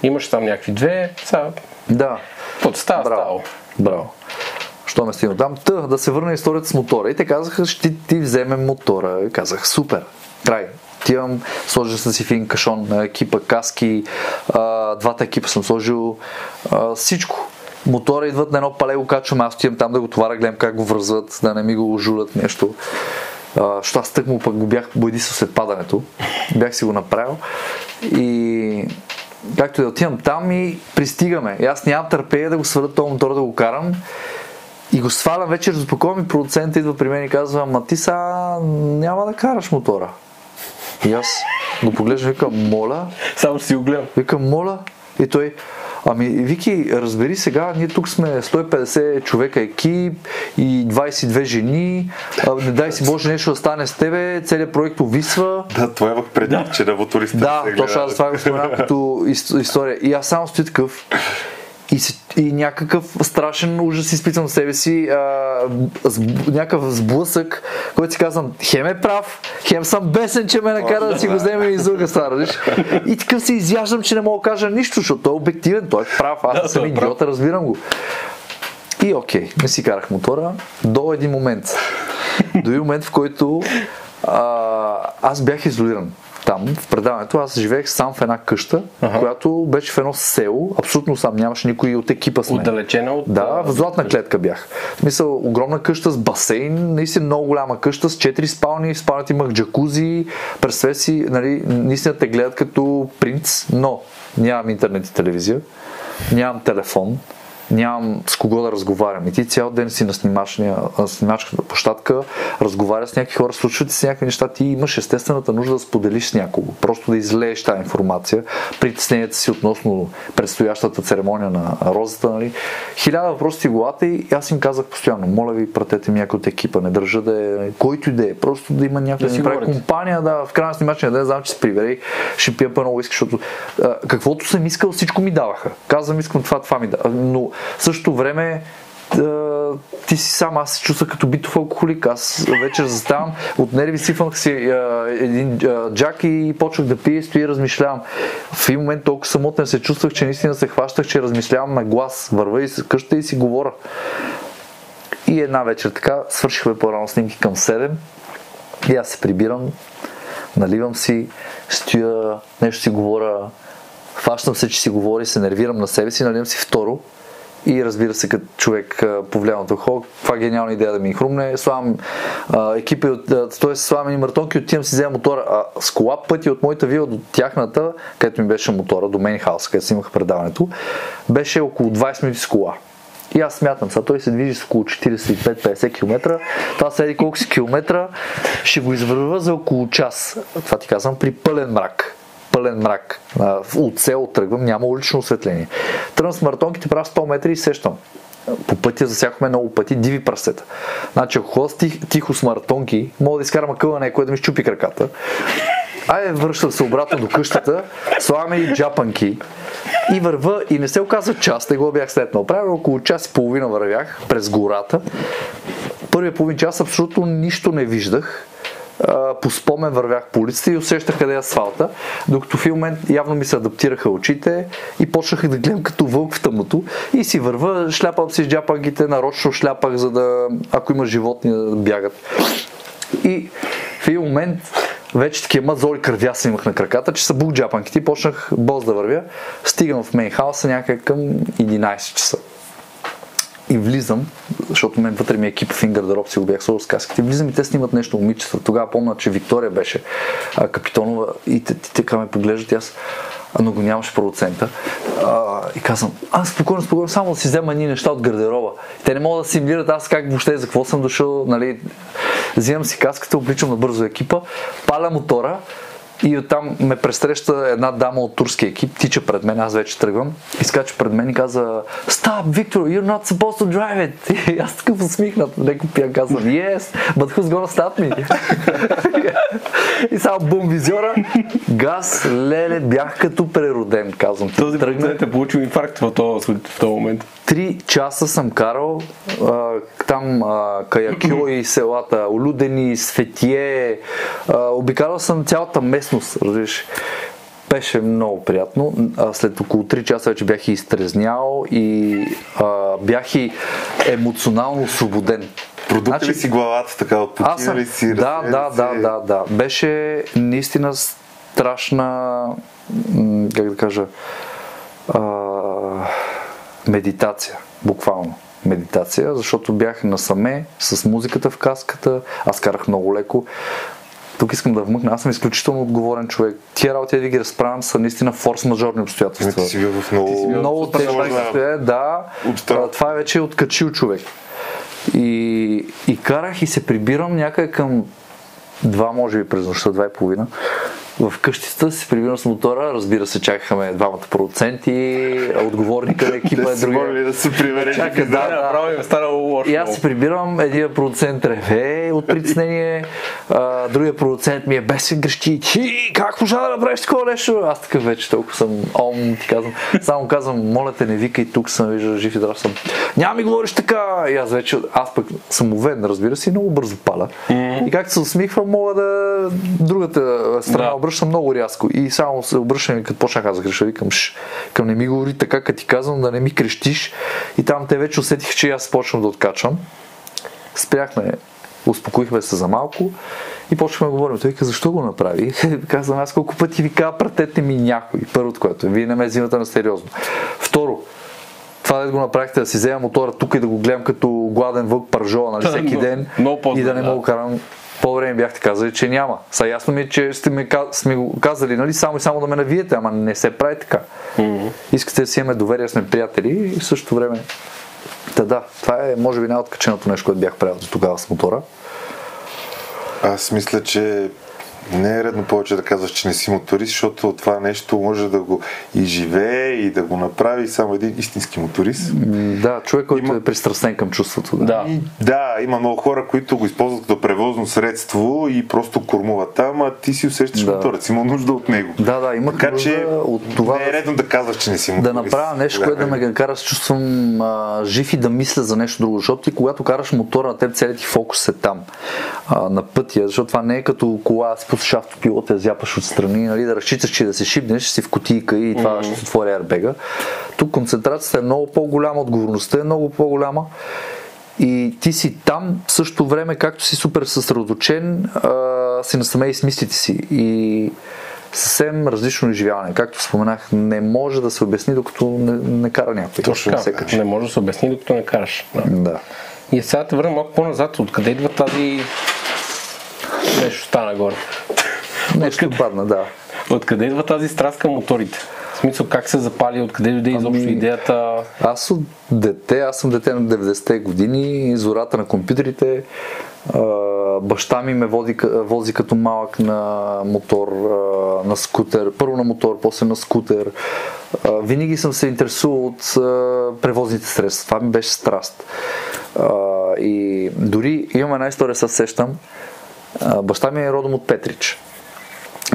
Имаш там някакви две. Сега, Да. каквото става, Браво. става. Браво. Що ме стигна там? Та, да се върна историята с мотора. И те казаха, ще ти вземем мотора. Казах, супер, край. Отивам, сложил съм си един кашон на екипа, каски, а, двата екипа съм сложил, а, всичко. Мотора идват на едно пале, го качвам, аз отивам там да го товаря, гледам как го връзват, да не ми го ожулят нещо. Що аз тъкмо пък го бях бойдисал след падането. Бях си го направил. И както да отивам там и пристигаме. И аз нямам търпение да го сваля този мотор да го карам. И го свалям вече, разпаковам и продуцентът идва при мен и казва, ама ти сега няма да караш мотора. И аз го поглеждам викам, моля, Само си го гледам. викам, моля. И той, ами Вики, разбери сега, ние тук сме 150 човека екип и 22 жени, а, не дай си Боже нещо да стане с тебе, целият проект увисва. Да, това имах преди, че на мотористите Да, точно аз това го споменавам като ис- история. И аз само стоя такъв и, и някакъв страшен ужас изпитвам в себе си, а, с, някакъв сблъсък, който си казвам, хем е прав, хем съм бесен, че ме накара да си го вземе из друга разбираш? И такъв се изяждам, че не мога да кажа нищо, защото той е обективен, той е прав, аз Да, съм той е прав. идиота, разбирам го. И окей, не си карах мотора до един момент. До един момент, в който а, аз бях изолиран. Там, в предаването, аз живеех сам в една къща, Аха. която беше в едно село, абсолютно сам, нямаше никой от екипа с мен. Отдалечена от... Да, в златна клетка бях. В смисъл, огромна къща с басейн, наистина много голяма къща, с 4 спални, в спалнята имах джакузи, си, нали, наистина те гледат като принц, но нямам интернет и телевизия, нямам телефон, нямам с кого да разговарям. И ти цял ден си на снимачката площадка, разговаря с някакви хора, случват се някакви неща, ти имаш естествената нужда да споделиш с някого, просто да излееш тази информация, притесненията си относно предстоящата церемония на розата. Нали. Хиляда въпроси ти главата и аз им казах постоянно, моля ви, пратете ми някой от екипа, не държа да е, който и да е, просто да има някой Да да, прави компания, да, в края на снимачния ден знам, че се прибере, ще пия по много иска, защото а, каквото съм искал, всичко ми даваха. Казвам, искам това, това ми дава. Но в същото време ти си сам, аз се чувствах като битов алкохолик. Аз вечер заставам, от нерви сипвах си а, един а, джак и почвах да пия, стои и размишлявам. В един момент толкова самотен се чувствах, че наистина се хващах, че размишлявам на глас. Върва и се къща и си говоря. И една вечер така, свършихме по-рано снимки към 7 и аз се прибирам, наливам си, стоя, нещо си говоря, фащам се, че си говори, се нервирам на себе си, наливам си второ и разбира се, като човек повлиян от алкохол, каква гениална идея да ми хрумне. Слагам а, екипи, от, т.е. слагам и мартонки, отивам си взема мотора. А с кола пъти от моята вила до тяхната, където ми беше мотора, до Мейн Хаус, където си имах предаването, беше около 20 минути с кола. И аз смятам, сега той се движи с около 45-50 км. Това са еди колко си километра. Ще го извърва за около час. Това ти казвам при пълен мрак. Пълен мрак. От село тръгвам, няма улично осветление. Тръгвам с маратонките, правя 100 метра и сещам. по пътя засякохме много пъти диви прасета. Значи, ако ходя тих, тихо с маратонки, мога да изкарам акъла някой да ми щупи краката. Айде, връщам се обратно до къщата, слагаме и джапанки и върва и не се оказа час, не го бях следнал. Правилно около час и половина вървях през гората. Първия половин час абсолютно нищо не виждах. По спомен вървях по улицата и усещах къде е асфалта, докато в момент явно ми се адаптираха очите и почнах да гледам като вълк в тъмното и си върва, шляпам си с джапангите, нарочно шляпах, за да, ако има животни, да бягат. И в един момент вече такива мазоли кървяса имах на краката, че са бух джапанките и почнах бос да вървя. Стигам в мейнхауса някъде към 11 часа. И влизам, защото мен вътре ми е екип в гардероб, си го бях с каските. Влизам и те снимат нещо момичета. Тогава помня, че Виктория беше а, капитонова и те, те, така ме поглеждат и аз но го нямаше продуцента. А, и казвам, аз спокойно, спокойно, само да си взема едни неща от гардероба. Те не могат да симулират аз как въобще за какво съм дошъл, нали. Взимам си каската, обличам на бързо екипа, паля мотора, и оттам ме пресреща една дама от турския екип, тича пред мен, аз вече тръгвам, изкача пред мен и каза Stop, Victor, you're not supposed to drive it. И аз такъв усмихнат, леко пия казвам Yes, but who's gonna stop me? и само бум визиора, газ, леле, бях като прероден, казвам. Този тръгна... е получил инфаркт в този, в този момент. Три часа съм карал а, там а, Каякио и селата, Олюдени, Светие. А, обикалял съм цялата местност, разбираш. Беше много приятно. А след около 3 часа вече бях и изтрезнял и а, бях и емоционално освободен. Продукта значи, ли си главата така, отпочина ли си? Да, да, да, да, да. Беше наистина страшна, как да кажа, а, медитация, буквално медитация, защото бях насаме с музиката в каската, аз карах много леко. Тук искам да вмъкна, аз съм изключително отговорен човек. Тия работи да ги разправям са наистина форс-мажорни обстоятелства. Ти си бил в много, много тежко да, да. Това е вече откачил човек. И, и карах и се прибирам някъде към два, може би през нощта, два и половина в къщата си прибирам с мотора, разбира се, чакахме двамата продуценти, отговорника на екипа е другия. ли да се прибере? Чака, да, да. Направо им станало лошо. И аз си прибирам, един продуцент реве от притеснение, а, другия продуцент ми е бесен грещи. Ти, как можа да направиш такова нещо? Аз така вече толкова съм ом, ти казвам. Само казвам, моля те, не викай тук съм, вижда, жив и здрав съм. Няма ми говориш така! И аз вече, аз пък съм уведен, разбира се, и много бързо. Mm-hmm. И както се усмихвам, мога да другата страна да обръщам много рязко и само се обръщам и като почнах аз да греша, викам, ш, към не ми говори така, като ти казвам да не ми крещиш и там те вече усетих, че аз почвам да откачвам. Спряхме, успокоихме се за малко и почваме да говорим. Той каза, защо го направи? Казвам, аз колко пъти ви казвам, пратете ми някой. Първото, което е, вие не ме взимате на сериозно. Второ, това да го направихте да си взема мотора тук и да го гледам като гладен вълк пържола, нали, всеки ден и да не мога да карам по-време бяхте казали, че няма. Са ясно ми е, че сте ми, сме го казали, нали, само и само да ме навиете, ама не се прави така. Mm-hmm. Искате да си имаме доверие, сме приятели и в същото време. Та да, това е може би най-откаченото нещо, което бях правил до тогава с мотора. Аз мисля, че не е редно повече да казваш, че не си моторист, защото това нещо може да го изживее и да го направи само един истински моторист. Да, човек, който има... е пристрастен към чувството. Да. Да. И, да, има много хора, които го използват като превозно средство и просто кормуват там, а ти си усещаш да. моторът, си има нужда от него. Да, да, има така, че от това. Не е редно да казваш, че не си моторист. Да направя нещо, което да ме кара да се чувствам а, жив и да мисля за нещо друго, защото ти когато караш мотора на теб, целият ти фокус е там, а, на пътя, защото това не е като кола, си пускаш автопилота, я зяпаш отстрани, нали, да разчиташ, че да се шибнеш, си в кутийка и това mm-hmm. ще отвори арбега. Тук концентрацията е много по-голяма, отговорността е много по-голяма и ти си там в същото време, както си супер съсредоточен, си насаме и с мислите си. И съвсем различно изживяване. Както споменах, не може да се обясни, докато не, не кара някой. Точно не, се качи. не може да се обясни, докато не караш. Да. да. И сега те върна малко по-назад. Откъде идва тази нещо стана горе? Нещо падна, да. Откъде идва тази страст към моторите? В смисъл как се запали, откъде дойде ами, изобщо идеята? Аз от дете, аз съм дете на 90-те години, зората на компютрите. А, баща ми ме води, вози като малък на мотор, а, на скутер. Първо на мотор, после на скутер. А, винаги съм се интересувал от превозните средства. Това ми беше страст. И дори имам една история, се сещам. Баща ми е родом от Петрич.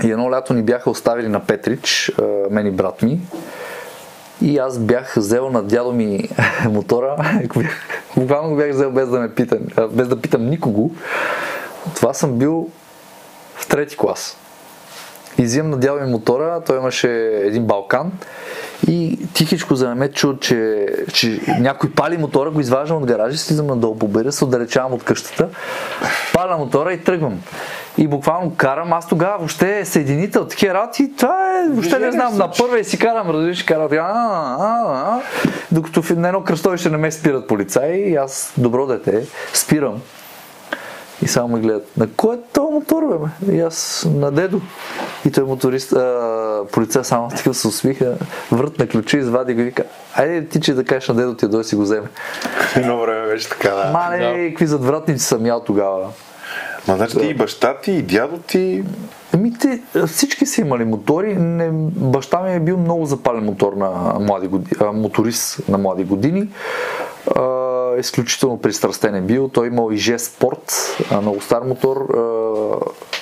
И едно лято ни бяха оставили на Петрич, мен и брат ми. И аз бях взел на дядо ми мотора. Буквално го бях взел без да ме питам, без да питам никого. Това съм бил в трети клас. И взимам на дядо ми мотора, той имаше един балкан и тихичко за ме чу, че, че някой пали мотора, го изваждам от гаража, слизам надолу по берега, се отдалечавам от къщата, паля мотора и тръгвам. И буквално карам, аз тогава въобще съединител, такива работи, това е, въобще не знам, на първа и си карам, разбираш, карат, а, а, а, докато в едно кръстовище не ме спират полицаи и аз, добро дете, спирам. И само ме гледат. На кой е този мотор, бе? И аз на дедо. И той моторист, а, полиция само такива се усмиха, врат на ключи, извади го и вика, айде ти че да кажеш на дедо ти, дой си го вземе. Едно време беше така, да. Мале, Да. какви задвратници съм ял тогава. Ма значи ти и баща ти, и дядо ти, Ами те, всички са имали мотори. Не, баща ми е бил много запален мотор на млади години, а, моторист на млади години. А, изключително пристрастен е бил. Той имал и G Sport, а, много стар мотор. А,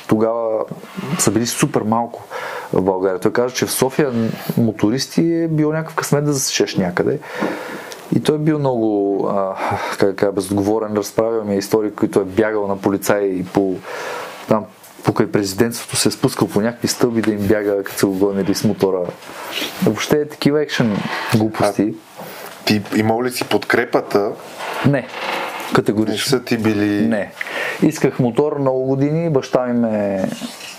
тогава са били супер малко в България. Той каза, че в София мотористи е бил някакъв късмет да засечеш някъде. И той е бил много, а, как кажа, безотговорен, разправя ми истории, които е бягал на полицаи по там покрай президентството се е спускал по някакви стълби да им бяга, като са го гонили с мотора. Въобще е такива екшен глупости. Ти имал ли си подкрепата, Не, не категорично. са ти били... Не. Исках мотор много години, баща ми ме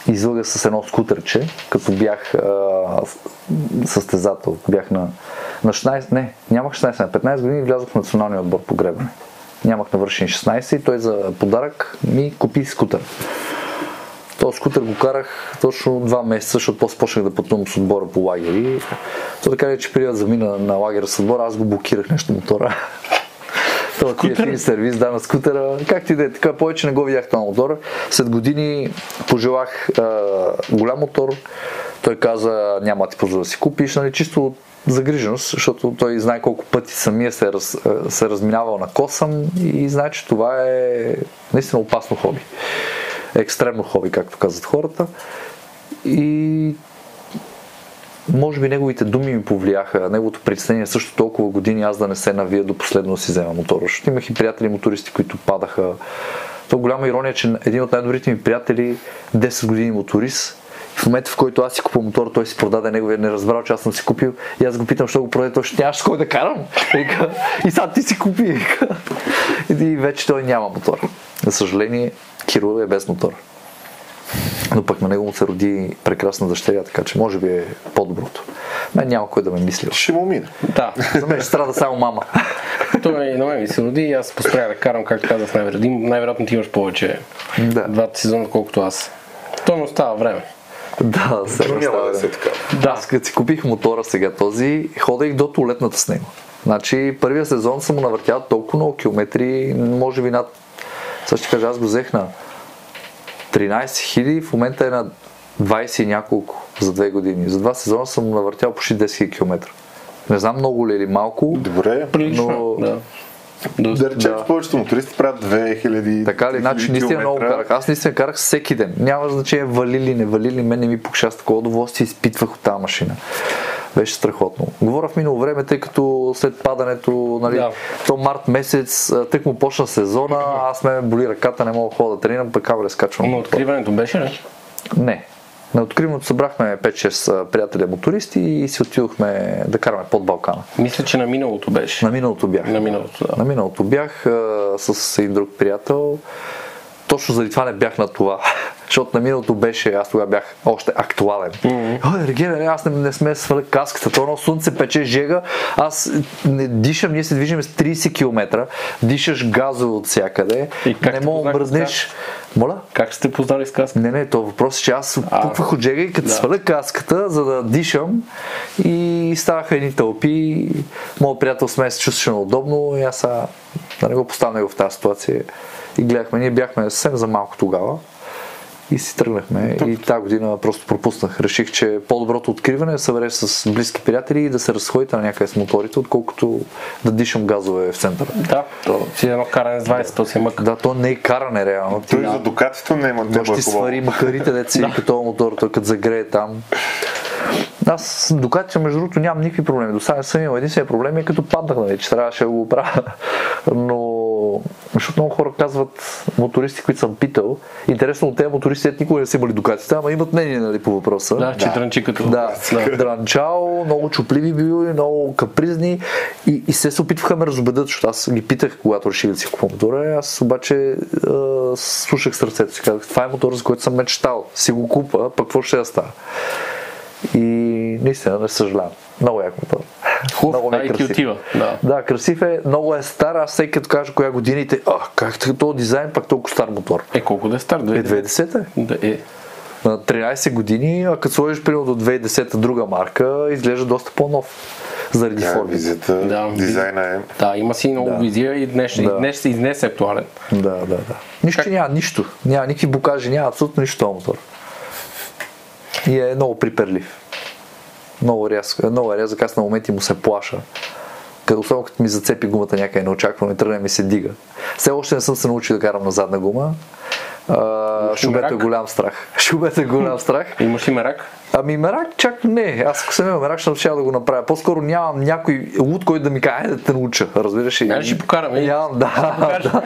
излъга с едно скутерче, като бях а, състезател. Бях на, на 16, не, нямах 16, на 15 години влязох в националния отбор по гребане. Нямах навършени 16 и той за подарък ми купи скутер. Този скутер го карах точно два месеца, защото после почнах да пътувам с отбора по лагери. То така ли, че да замина на лагера с отбора, аз го блокирах нещо мотора. Това ти е фин сервис, да, на скутера. Как ти да е, така повече не го видях този мотор. След години пожелах а, голям мотор. Той каза, няма да ти позволя да си купиш, нали, чисто от загриженост, защото той знае колко пъти самия се, е раз, се е разминавал на косъм и знае, че това е наистина опасно хоби. Екстремно хоби, както казват хората. И може би неговите думи ми повлияха, неговото притеснение също толкова години аз да не се навия до последно да си взема мотора. Защото имах и приятели мотористи, които падаха. То голяма ирония, че един от най-добрите ми приятели, 10 години моторист, в момента в който аз си купя мотор, той си продаде неговия, не разбрал, че аз съм си купил. И аз го питам, защо го продаде, той ще нямаш с кой да карам. И сега ти си купи. И вече той няма мотор. За съжаление, Кирил е без мотор. Но пък на него му се роди прекрасна дъщеря, така че може би е по-доброто. Мен няма кой да ме мисли. Ще му мине. Да. За мен ще страда само мама. Той на мен ми се роди и аз поспрях да карам, както казах, най-вероятно. Най-вероятно ти имаш повече Да. двата сезона, колкото аз. То не остава време. Да, сега няма да се така. Да. Аз като си купих мотора сега този, ходех до туалетната с него. Значи първия сезон съм му навъртял толкова много километри, може би над... Сега ще кажа, аз го взех на 13 хиляди, в момента е на 20 и няколко за две години. За два сезона съм навъртял почти 10 хиляди километра. Не знам много ли е или малко. Добре. Прилично. Но- Да. Доста. Да речем, Да. че повечето мотористи правят 2000 Така ли, значи 3000 наистина много карах. Аз наистина карах всеки ден. Няма значение валили, не валили, мен не ми покша с такова удоволствие, изпитвах от тази машина. Беше страхотно. Говоря в минало време, тъй като след падането, нали, Да. то март месец, тък му почна сезона, аз ме боли ръката, не мога да ходя да тренирам, пък кабеле скачвам. Но откриването беше ли? Не. На откриването събрахме 5-6 а, приятели мотористи и си отидохме да караме под Балкана. Мисля, че на миналото беше. На миналото бях. На миналото, да. На миналото бях а, с един друг приятел. Точно заради това не бях на това. Защото на миналото беше, аз тогава бях още актуален. Mm-hmm. Ой, Регене, аз не, не сме сваля каската, то едно слънце пече жега, аз не дишам, ние се движим с 30 км, дишаш газово от всякъде, И как не мога мръзнеш. Моля? Как сте познали с каска? Не, не, то въпрос е, че аз А, пуквах от жега и като да. сваля каската, за да дишам и ставаха едни тълпи. Моят приятел с мен се чувстваше неудобно и аз сега да не го поставя в тази ситуация. И гледахме. Ние бяхме съвсем за малко тогава и си тръгнахме. И тази година просто пропуснах. Реших, че по-доброто откриване е да събереш с близки приятели и да се разходите на някъде с моторите, отколкото да дишам газове в центъра. Да, то си едно каране с 20, то си е мък. Да, то не е каране реално. Той за докатито не има то не ще свари макарите, деца си като мотор, той като загрее там. Аз докато между другото нямам никакви проблеми. До сега не съм имал. Единственият проблем е като паднах, нали, че трябваше да го правя. Но, защото много хора казват, мотористи, които съм питал, интересно от тези мотористи, никога не са имали докатите, ама имат мнение нали, по въпроса. Да, че дрънчи като... Да, дранчао, много чупливи били, много капризни и, и се се опитваха да ме разобедят, защото аз ги питах, когато реших да си купа мотора, аз обаче а, слушах сърцето си, казах, това е мотор, за който съм мечтал, си го купа, пък какво ще да става? И наистина не съжалявам. Много як мотор. Хубав, да, и ти отива. Да. Да, красив е, много е стар, аз всеки като кажа коя годините, а, как така този дизайн, пак толкова стар мотор. Е, колко да е стар? Е, 2010? 2010 е. Да, е. На 13 години, а като сложиш примерно до 2010 друга марка, изглежда доста по-нов. Заради Да, формите. визията, Да, дизайна е. Да, има си много Да. визия и днес, и Да. днес, и днес е актуален. Да, да, да. Нищо няма, нищо. Няма никакви букажи, няма абсолютно нищо този мотор. И е много приперлив. Много рязък, много рязък, аз на моменти му се плаша. Като, особено като ми зацепи гумата някъде неочаквано и тръгне ми се дига. Все още не съм се научил да карам на задна гума. А, е голям страх. Шубето е голям страх. Имаш ли мерак? Ами мерак чак не. Аз ако съм имал мерак, ще ще да го направя. По-скоро нямам някой луд, който да ми каже, «Айде да те науча. Разбираш ли? Айде ще покараме. Нямам, да. да.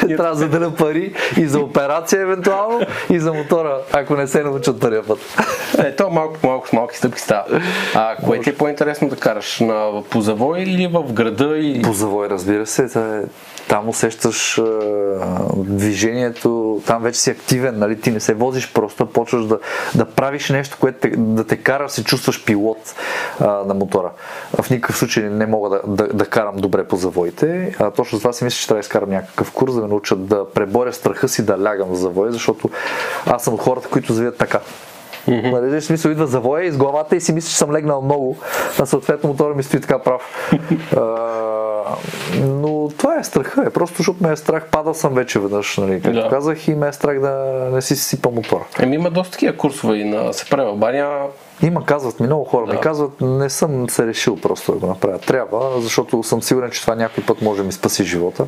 Трябва да заделя пари и за операция евентуално, и за мотора, ако не се научат първия път. Е, то малко по малко с малки стъпки става. А кое ти е по-интересно да караш? На, по завой или в града? И... По завой, разбира се. та е- Там усещаш а, движението, там вече си активен, нали? ти не се возиш просто, почваш да, да правиш нещо, което те, да те кара се чувстваш пилот а, на мотора. В никакъв случай не мога да, да, да карам добре по завоите. А, точно за това си мисля, че трябва да изкарам някакъв курс, да ме научат да преборя страха си да лягам в завой, защото аз съм от хората, които завият така. Нали, в смисъл идва завоя из главата и си мисля, че съм легнал много, а съответно мотора ми стои така прав. А, но това е страха, е просто защото ме е страх, падал съм вече веднъж, нали, както Да. казах, и ме е страх да не си сипа мотора. Еми има доста такива курсове и на Сепре в баня. Има, казват ми, много хора Да. ми казват, не съм се решил просто да го направя. Трябва, защото съм сигурен, че това някой път може да ми спаси живота.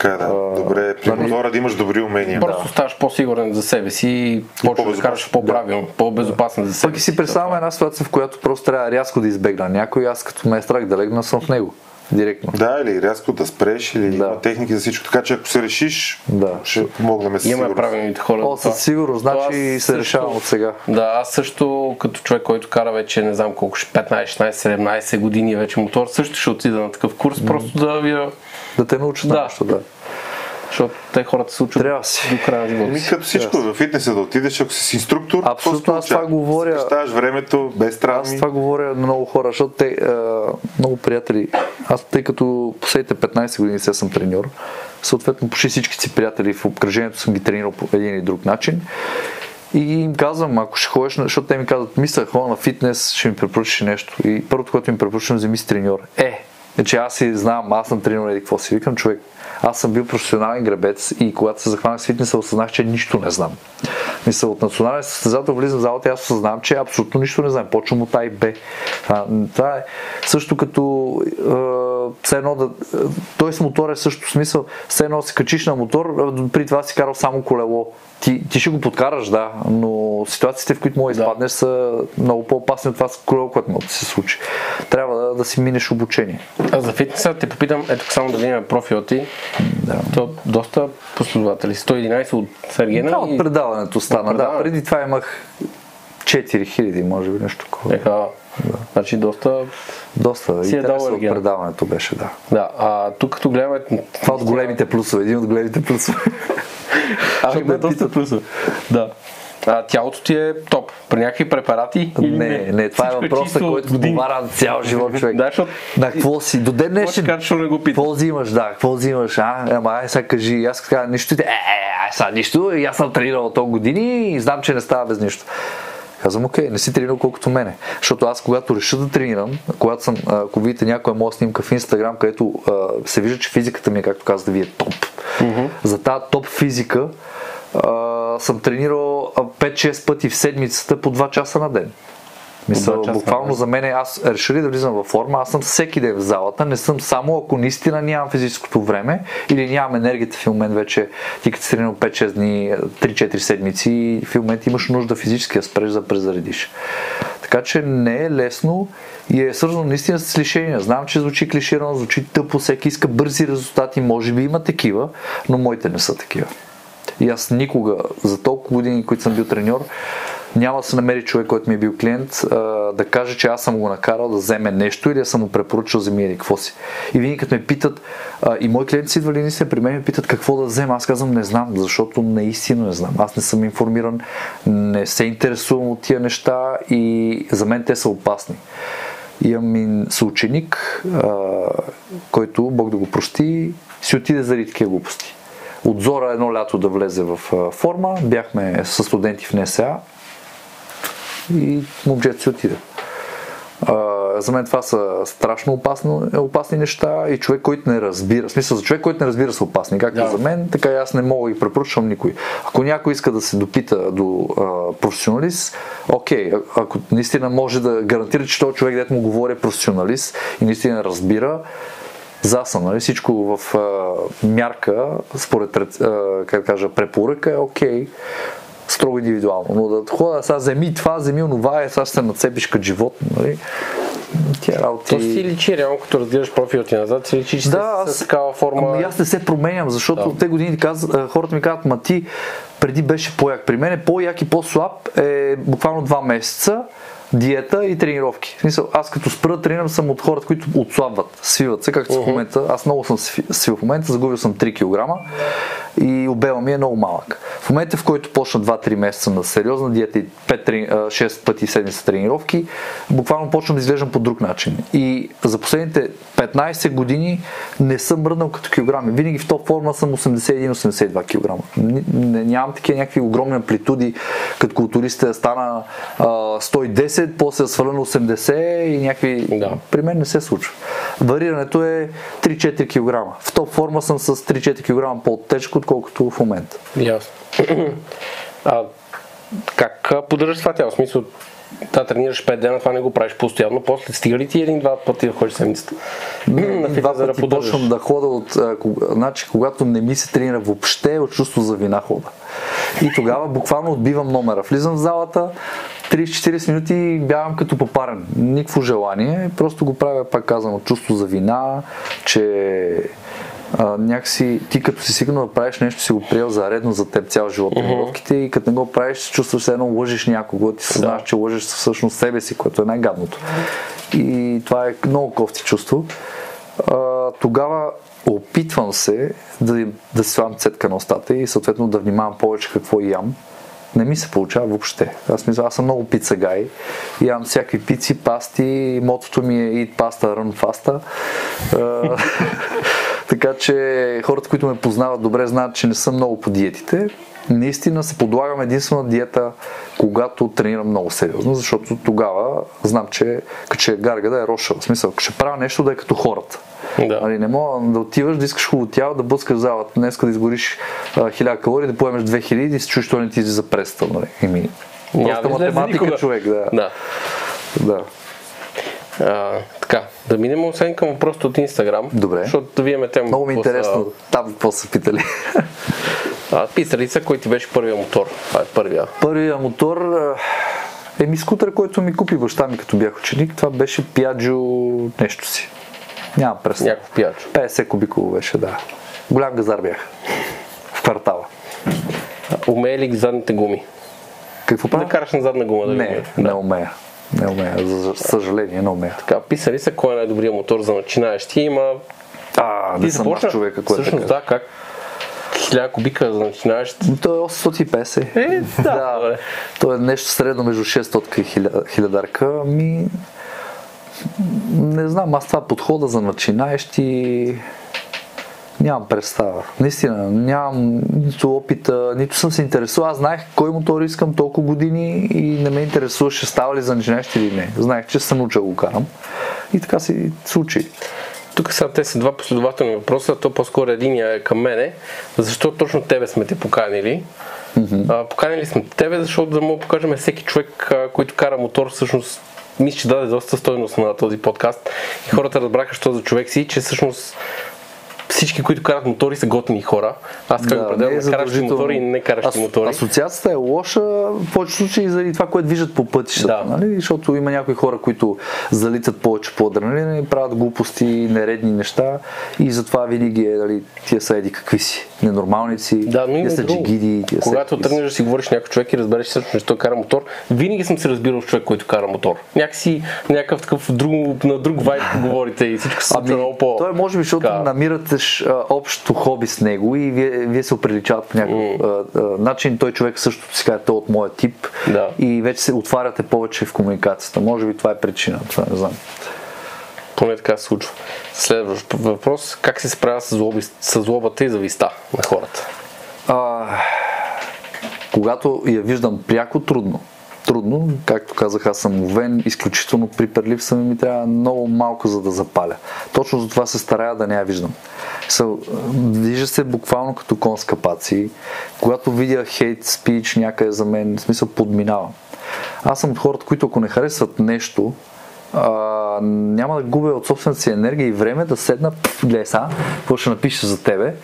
Така е, да. Добре, при нали? мотора да имаш добри умения. Просто ставаш по-сигурен за себе си и почваш да по-безопасен. караш по-правилно, по-безопасен за себе Пък и си представяме една ситуация, в която просто трябва рязко да избегна някой, аз като ме е страх да легна съм в него. Директно. Да, или рязко да спреш, или Да. има техники за всичко. Така че ако се решиш, Да. ще помогнем със Имаме правилните хора. О, със сигурност, значи се също- решавам от сега. Да, аз също като човек, който кара вече не знам колко, ще 15, 16, 17 години вече мотор, също ще отида на такъв курс, просто да ви... Да те научат Да. да. нещо, да. Защото те хората се учат Трябва си. до края живота си. като всичко, в фитнеса да отидеш, ако си с инструктор, Абсолютно, аз това говоря. Ставаш времето, без Аз травми. това говоря на много хора, защото те, а, много приятели, аз тъй като последните 15 години сега съм треньор, съответно почти всички си приятели в обкръжението съм ги тренирал по един или друг начин. И им казвам, ако ще ходиш, защото те ми казват, мисля, ходя на фитнес, ще ми препоръчаш нещо. И първото, което им препоръчвам, вземи си треньор. Е, че аз си знам, аз съм треньор, еди какво си викам, човек. Аз съм бил професионален гребец и когато се захванах с фитнеса, осъзнах, че нищо не знам. Мисля, от национален състезател влизам в залата и аз осъзнавам, че абсолютно нищо не знам. Почвам от А и Б. А, това е също като е, все едно да. Той с мотор е също смисъл. Все едно се качиш на мотор, при това си карал само колело. Ти, ти ще го подкараш, да, но ситуациите, в които може да изпаднеш, са много по-опасни от това с колело, което може да се случи. Трябва да, да си минеш обучение. А за фитнеса те попитам, ето само да видим профила ти. Да. То доста последователи. 111 от Сергена Да, от предаването стана. От Да, предаването. преди това имах 4000, може би нещо такова. еха, значи доста... Доста Си е дал от предаването беше, да. Да, а тук като гледаме... Това от големите плюсове, един от големите плюсове. А, има ме доста плюса. Да. А, тялото ти е топ. При някакви препарати? или Не, не, това е Всичко въпросът, чисто който отговаря цял живот човек. Да, защото... На какво си? До ден днешен. не? Какво взимаш, да, какво взимаш, а? Ама, ай, сега кажи, аз така, нищо ти, е, е, е, сега нищо, и аз съм тренирал толкова години и знам, че не става без нищо. Казвам, окей, не си тренирал колкото мене. Защото аз, когато реша да тренирам, когато съм, ако видите някоя моя снимка в Инстаграм, където а, се вижда, че физиката ми е, както каза, да ви е топ. За тази топ физика а, съм тренирал а, 5-6 пъти в седмицата по 2 часа на ден. Мисля, буквално за мен аз решили да влизам във форма, аз съм всеки ден в залата, не съм само ако наистина нямам физическото време или нямам енергията в момент вече, ти като си тренирал 5-6 дни, 3-4 седмици в момент имаш нужда физически да спреш да презаредиш. Така че не е лесно и е свързано наистина с лишения. Знам, че звучи клиширано, звучи тъпо, всеки иска бързи резултати, може би има такива, но моите не са такива. И аз никога, за толкова години, които съм бил треньор, няма да се намери човек, който ми е бил клиент, да каже, че аз съм го накарал да вземе нещо или да съм му препоръчал вземи или какво си. И винаги като ме питат, и мои клиенти идвали наистина при мен ме питат какво да взема, аз казвам не знам, защото наистина не знам. Аз не съм информиран, не се интересувам от тия неща и за мен те са опасни. Имам и съученик, който, Бог да го прости, си отиде заради такива глупости. От Зора едно лято да влезе в форма, бяхме с студенти в НСА и момчето си отиде. За мен това са страшно опасно, опасни неща и човек, който не разбира, в смисъл за човек, който не разбира са опасни, както Да. за мен, така и аз не мога и препоръчвам никой. Ако някой иска да се допита до а, професионалист, окей, а- ако наистина може да гарантира, че този човек, дето му говори е професионалист и наистина разбира, за съм, нали? всичко в а, мярка, според а, как кажа, препоръка е окей, строго индивидуално. Но да хода, сега вземи това, вземи онова, е, сега ще се нацепиш като живот, нали? Тя работи... То си личи, реално като разгледаш профила ти назад, си личи, че Да, аз- с такава форма. Ами аз не се променям, защото Да. те години каз, хората ми казват, ма ти преди беше по-як. При мен е по-як и по-слаб е буквално два месеца диета и тренировки. В смисъл, аз като спра тренирам съм от хората, които отслабват, свиват се, както в момента. Аз много съм сви- свил в момента, загубил съм 3 кг и обема ми е много малък. В момента, в който почна 2-3 месеца на сериозна диета и 5-6 пъти седмица тренировки, буквално почвам да изглеждам по друг начин. И за последните 15 години не съм мръднал като килограми. Винаги в топ форма съм 81-82 кг. Нямам такива някакви огромни амплитуди, като културистите стана а, 110, после да сваля на 80 и някакви... Да. При мен не се случва. Варирането е 3-4 кг. В топ форма съм с 3-4 кг по-тежко, отколкото в момента. Ясно. а как поддържаш това тяло? В смисъл, да, тренираш 5 дена, това не го правиш постоянно, после стига ли ти един-два пъти да ходиш седмицата? на Два за да пъти поддържаш. почвам да хода от... А, кога, значи, когато не ми се тренира въобще, от чувство за вина хода. И тогава буквално отбивам номера. Влизам в залата, 30-40 минути бягам като попарен. Никакво желание, просто го правя, пак казвам, от чувство за вина, че а, някакси ти като си сигурно да правиш нещо, си го приел за редно за теб цял живот тренировките и като не го правиш, се чувстваш едно лъжиш някого, ти съзнаваш, че лъжеш всъщност себе си, което е най-гадното. И това е много кофти чувство. А, тогава опитвам се да, да си слагам цетка на устата и съответно да внимавам повече какво ям. Не ми се получава въобще. Аз мисля, аз съм много пица гай. Ям всякакви пици, пасти. Мотото ми е eat pasta, run fasta. Така че хората, които ме познават добре, знаят, че не съм много по диетите. Наистина се подлагам единствено на диета, когато тренирам много сериозно, защото тогава знам, че като гарга да е роша. В смисъл, ще правя нещо да е като хората. Да. Нали, не мога да отиваш, да искаш хубаво тяло, да бъскаш залата, днес да изгориш а, 1000 калории, да поемеш 2000 и да се чуеш, що не ти излиза пресата. Нали? Еми, просто математика никога. човек, да. Да. да. А, така, да минем освен към въпросите от Инстаграм. Добре. Защото да видим тема. Много ми е какво са- интересно там какво са питали. А, питали са, кой ти беше първия мотор. Това е първия. Първия мотор а, еми скутер, който ми купи баща ми като бях ученик, това беше Piaggio нещо си. Нямам представа. Някакво пиячо. 50 кубиково беше, да. Голям газар бях. В квартала. Умее ли задните гуми? Какво Да правя? караш на задна гума. Да Не, умееш. не умея. Не умея. За съжаление, не умея. Така, писали са кой е най-добрият мотор за начинаещи. Има А, не Ти съм аз започна- човека, който Всъщност, така. да, как? 1000 кубика за начинаещ. Той е 850. Е, да, добре. То е нещо средно между 600 и 1000 хилядарка. Ми... Не знам, аз това подхода за начинаещи нямам представа. Наистина, нямам нито опита, нито съм се интересувал. Аз знаех кой мотор искам толкова години и не ме интересуваше става ли за начинаещи или не. Знаех, че съм научил го карам. И така си случи. тук сега те са два последователни въпроса, то по-скоро единия е към мене. Защо точно тебе сме те поканили? Mm-hmm. поканили сме тебе, защото да му покажем всеки човек, а, който кара мотор, всъщност мисля, че даде доста стойност на този подкаст. И хората разбраха, що за човек си, че всъщност всички, които карат мотори, са готини хора. Аз как Да, определям е задължително. мотори и не каращи Ас- мотори. Асоциацията е лоша в повечето случаи заради това, което виждат по пътищата. Да. Нали? Защото има някои хора, които залитат повече по адреналина и правят глупости, нередни неща и затова винаги е, нали, тия са еди какви си, ненормалници, Да, но тия са джигиди, тия са Когато си. тръгнеш да си говориш с някой човек и разбереш всъщност, че той кара мотор, винаги съм се разбирал с човек, който кара мотор. Някакси някакъв такъв друг, на друг вайб говорите и всичко се случва много по... той може би, защото намирате ш- а, общо хоби с него и вие, вие се оприличават по някакъв а, а, начин. Той човек също си казва, е от моя тип Да. и вече се отваряте повече в комуникацията. Може би това е причина, това не знам. Поне така се случва. Следващ въпрос. Как се справя с, злоби, с злобата и зависта на хората? А, когато я виждам пряко, трудно. Трудно, както казах, аз съм овен, изключително приперлив съм и ми трябва много малко за да запаля. Точно за това се старая да не я виждам. Са, вижда се буквално като кон с капаци. Когато видя хейт спич някъде за мен, в смисъл подминавам. Аз съм от хората, които ако не харесват нещо, а, няма да губя от собствената си енергия и време да седна, гледай сега, какво ще напиша за тебе.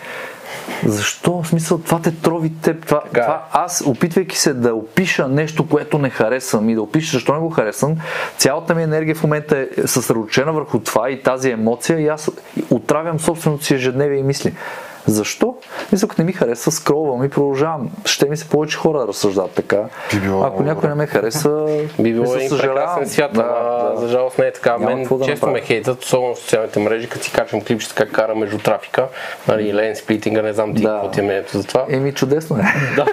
Защо? В смисъл, това те трови теб. Това, Така е. това, аз, опитвайки се да опиша нещо, което не харесвам и да опиша защо не го харесвам, цялата ми енергия в момента е съсредоточена върху това и тази емоция и аз отравям собственото си ежедневие и мисли. Защо? Мисля, като не ми харесва, скролвам и продължавам. Ще ми се повече хора да разсъждават така. Би било Ако някой не ме хареса, Би било мисля, един съжалявам. прекрасен свят, Да, да. за жалост не е така. Няма Мен да често направя. ме хейтат, особено в социалните мрежи, като си качвам клипчета как кара между трафика, нали, лен сплитинга, не знам ти Да. какво ти е мнението за това. Еми, чудесно е. Да.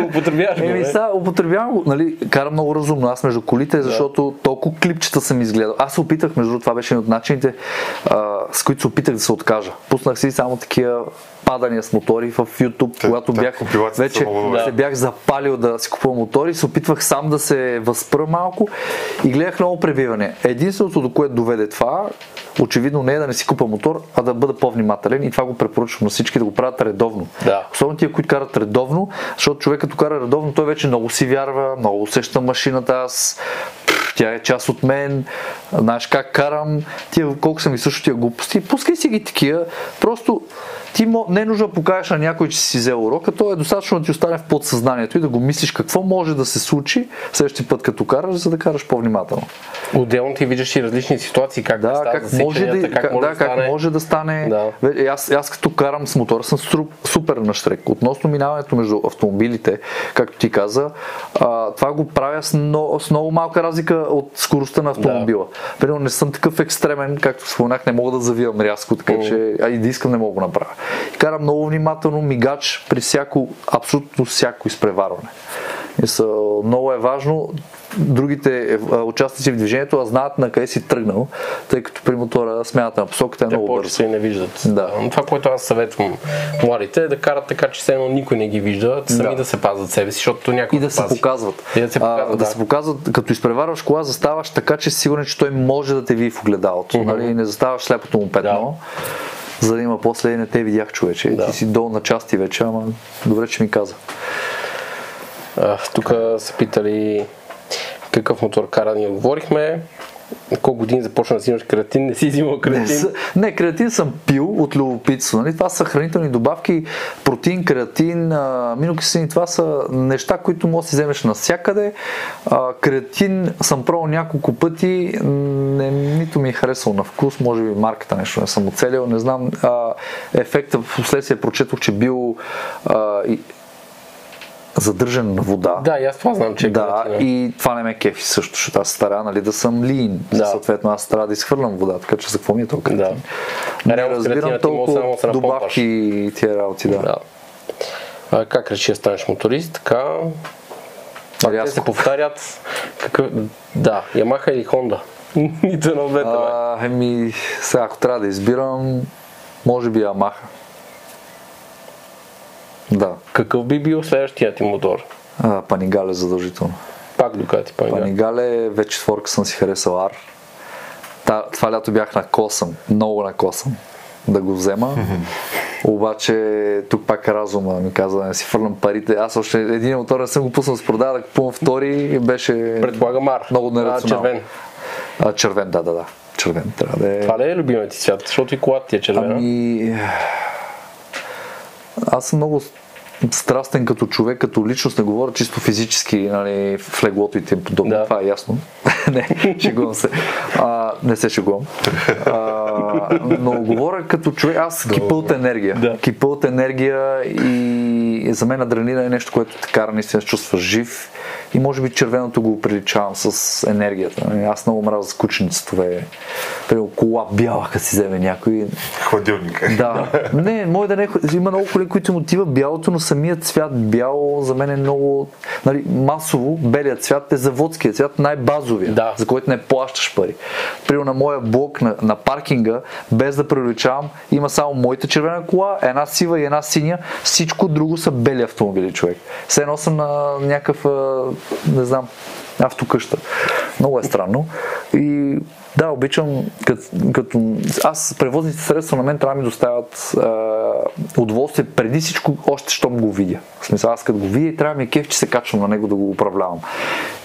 Употребяваш го, Еми, сега употребявам го, нали, карам много разумно аз между колите, защото толкова клипчета съм изгледал. Аз се опитах, между другото, това беше един от начините, а, с които се опитах да се откажа. Пуснах си само такива падания с мотори в YouTube, Те- когато те бях вече добре. се бях запалил да си купувам мотори, се опитвах сам да се възпра малко и гледах много пребиване. Единственото, до което доведе това, очевидно не е да не си купа мотор, а да бъда по-внимателен и това го препоръчвам на всички да го правят редовно. Да. Особено тия, които карат редовно, защото човек като кара редовно, той вече много си вярва, много усеща машината, аз тя е част от мен, знаеш как карам, тия колко са ми също тия глупости. Пускай си ги такива, просто ти не е нужно да покажеш на някой, че си взел урока, то е достатъчно да ти остане в подсъзнанието и да го мислиш какво може да се случи следващия път като караш, за да караш по-внимателно. Отделно ти виждаш и различни ситуации, как Да, стават как може, да, как, може да, как може да стане. Да. Аз, аз като карам с мотора съм супер на штрек. Относно минаването между автомобилите, както ти каза, а, това го правя с много, с много малка разлика от скоростта на автомобила. Примерно не съм такъв екстремен, както споменах, не мога да завивам рязко, така че а и да искам не мога да направя. И карам много внимателно мигач при всяко, абсолютно всяко изпреварване. И са, много е важно другите а, участници в движението да знаят на къде си тръгнал, тъй като при мотора смяната на посоката е Те много се и не виждат. Да. Това, което аз съветвам младите е да карат така, че все едно никой не ги вижда, сами да, Да. се пазят себе си, защото някой И да те се показват. И да се показват, а, да. да. се показват, като изпреварваш кола, заставаш така, че си сигурен, че той може да те види в огледалото. Нали? Не заставаш слепото му петно, за да има после не те видях човече. Да. Ти си долу на части вече, ама добре, че ми каза. Тук са питали какъв мотор кара, ние говорихме. Колко години започна да взимаш креатин, не си взимал Не, креатин. с- не, креатин съм пил от любопитство. Нали? Това са хранителни добавки, протеин, креатин, аминокиселини. Това са неща, които можеш да си вземеш навсякъде. А, креатин съм пробвал няколко пъти. Не, нито ми е харесал на вкус, може би марката нещо не съм оцелил, не знам. А, ефекта в последствие прочетох, че бил а, и, задържан на вода. Да, и аз това знам, че е Да, и това не ме кефи също, защото аз стара нали, да съм лин. Да. Съответно, аз трябва да изхвърлям вода, така че за какво ми е толкова? Да. Не Реално разбирам само да толкова напомпаш. добавки и тия работи, да. Да. А, как реши да станеш моторист? Така. Пак те се повтарят. Какъв... Да, Ямаха или Хонда. Нито едно двете. еми, сега ако трябва да избирам, може би Ямаха. Да, Какъв би бил следващия ти мотор? а, Панигале задължително. Пак Дукати Панигал. Панигале, вече четворка съм си харесал Ар. Та, това лято бях на косъм, много на косъм да го взема. Обаче тук пак разума ми каза да не си фърлям парите. Аз още един мотор не съм го пуснал с продава, да купувам втори и беше Предполага мар. много А, нерационално. червен. А, червен, да, да, да. Червен трябва да е. Това ли е любимият ти цвят? Защото и колата ти е червена. Ами... Аз съм много страстен като човек, като личност, не говоря чисто физически, нали, в леглото и тем подобно. Да. Това е ясно. не, шегувам се. А, не се шегувам. А, но говоря като човек, аз кипа от енергия. Да. Кипа от енергия и за мен адреналина е нещо, което те кара наистина да се чувстваш жив и може би червеното го приличавам с енергията. Аз много мразя скучни цветове. Примерно кола бяла, като си вземе някой. Хладилника. Да. Не, може да не. Има много коли, които им отива бялото, но самият цвят бяло за мен е много. Нали, масово белият цвят е заводския цвят, най-базовия, Да. за който не плащаш пари. Примерно на моя блок на, на паркинга, без да приличавам, има само моята червена кола, една сива и една синя. Всичко друго са бели автомобили, човек. Все едно съм на някакъв, не знам, автокъща. Много е странно. И да, обичам, като, като аз превозните средства на мен трябва да ми доставят а, удоволствие преди всичко, още щом го видя. В смисъл, аз като го видя и трябва ми е кеф, че се качвам на него да го управлявам.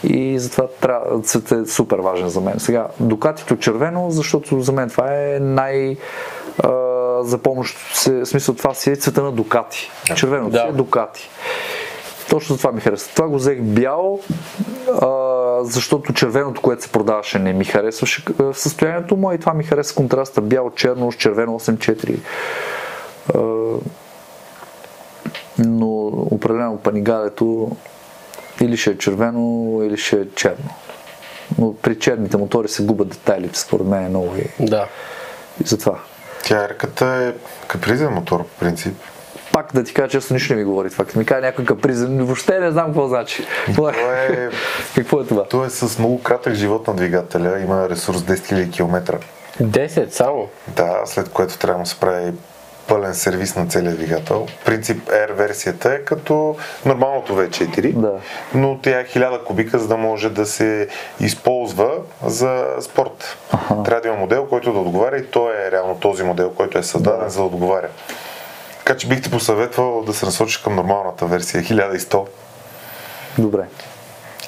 И затова трябва, е супер важен за мен. Сега, Дукатито червено, защото за мен това е най... За помощ, се, смисъл това си е цвета на Дукати. Червеното Да. си е Дукати. Точно за това ми харесва. Това го взех бяло, а, защото червеното, което се продаваше, не ми харесваше в състоянието му и това ми хареса контраста бяло-черно с червено 8.4. А, но определено панигалето или ще е червено, или ще е черно. Но при черните мотори се губят детайлите, според мен е много и, Да. и затова. Тя ръката е капризен мотор, по принцип. Пак да ти кажа честно, нищо не ми говори това. Като ми каже някой капризен, въобще не знам какво значи. Какво е, То е, какво е това? то е с много кратък живот на двигателя, има ресурс 10 000 км. 10 само. Да, след което трябва да се прави пълен сервис на целия двигател. В принцип R версията е като нормалното V4, Да. но тя е 1000 кубика, за да може да се използва за спорт. Трябва да има модел, който да отговаря и то е реално този модел, който е създаден за да отговаря. Така че бих ти посъветвал да се насочиш към нормалната версия 1100. Добре.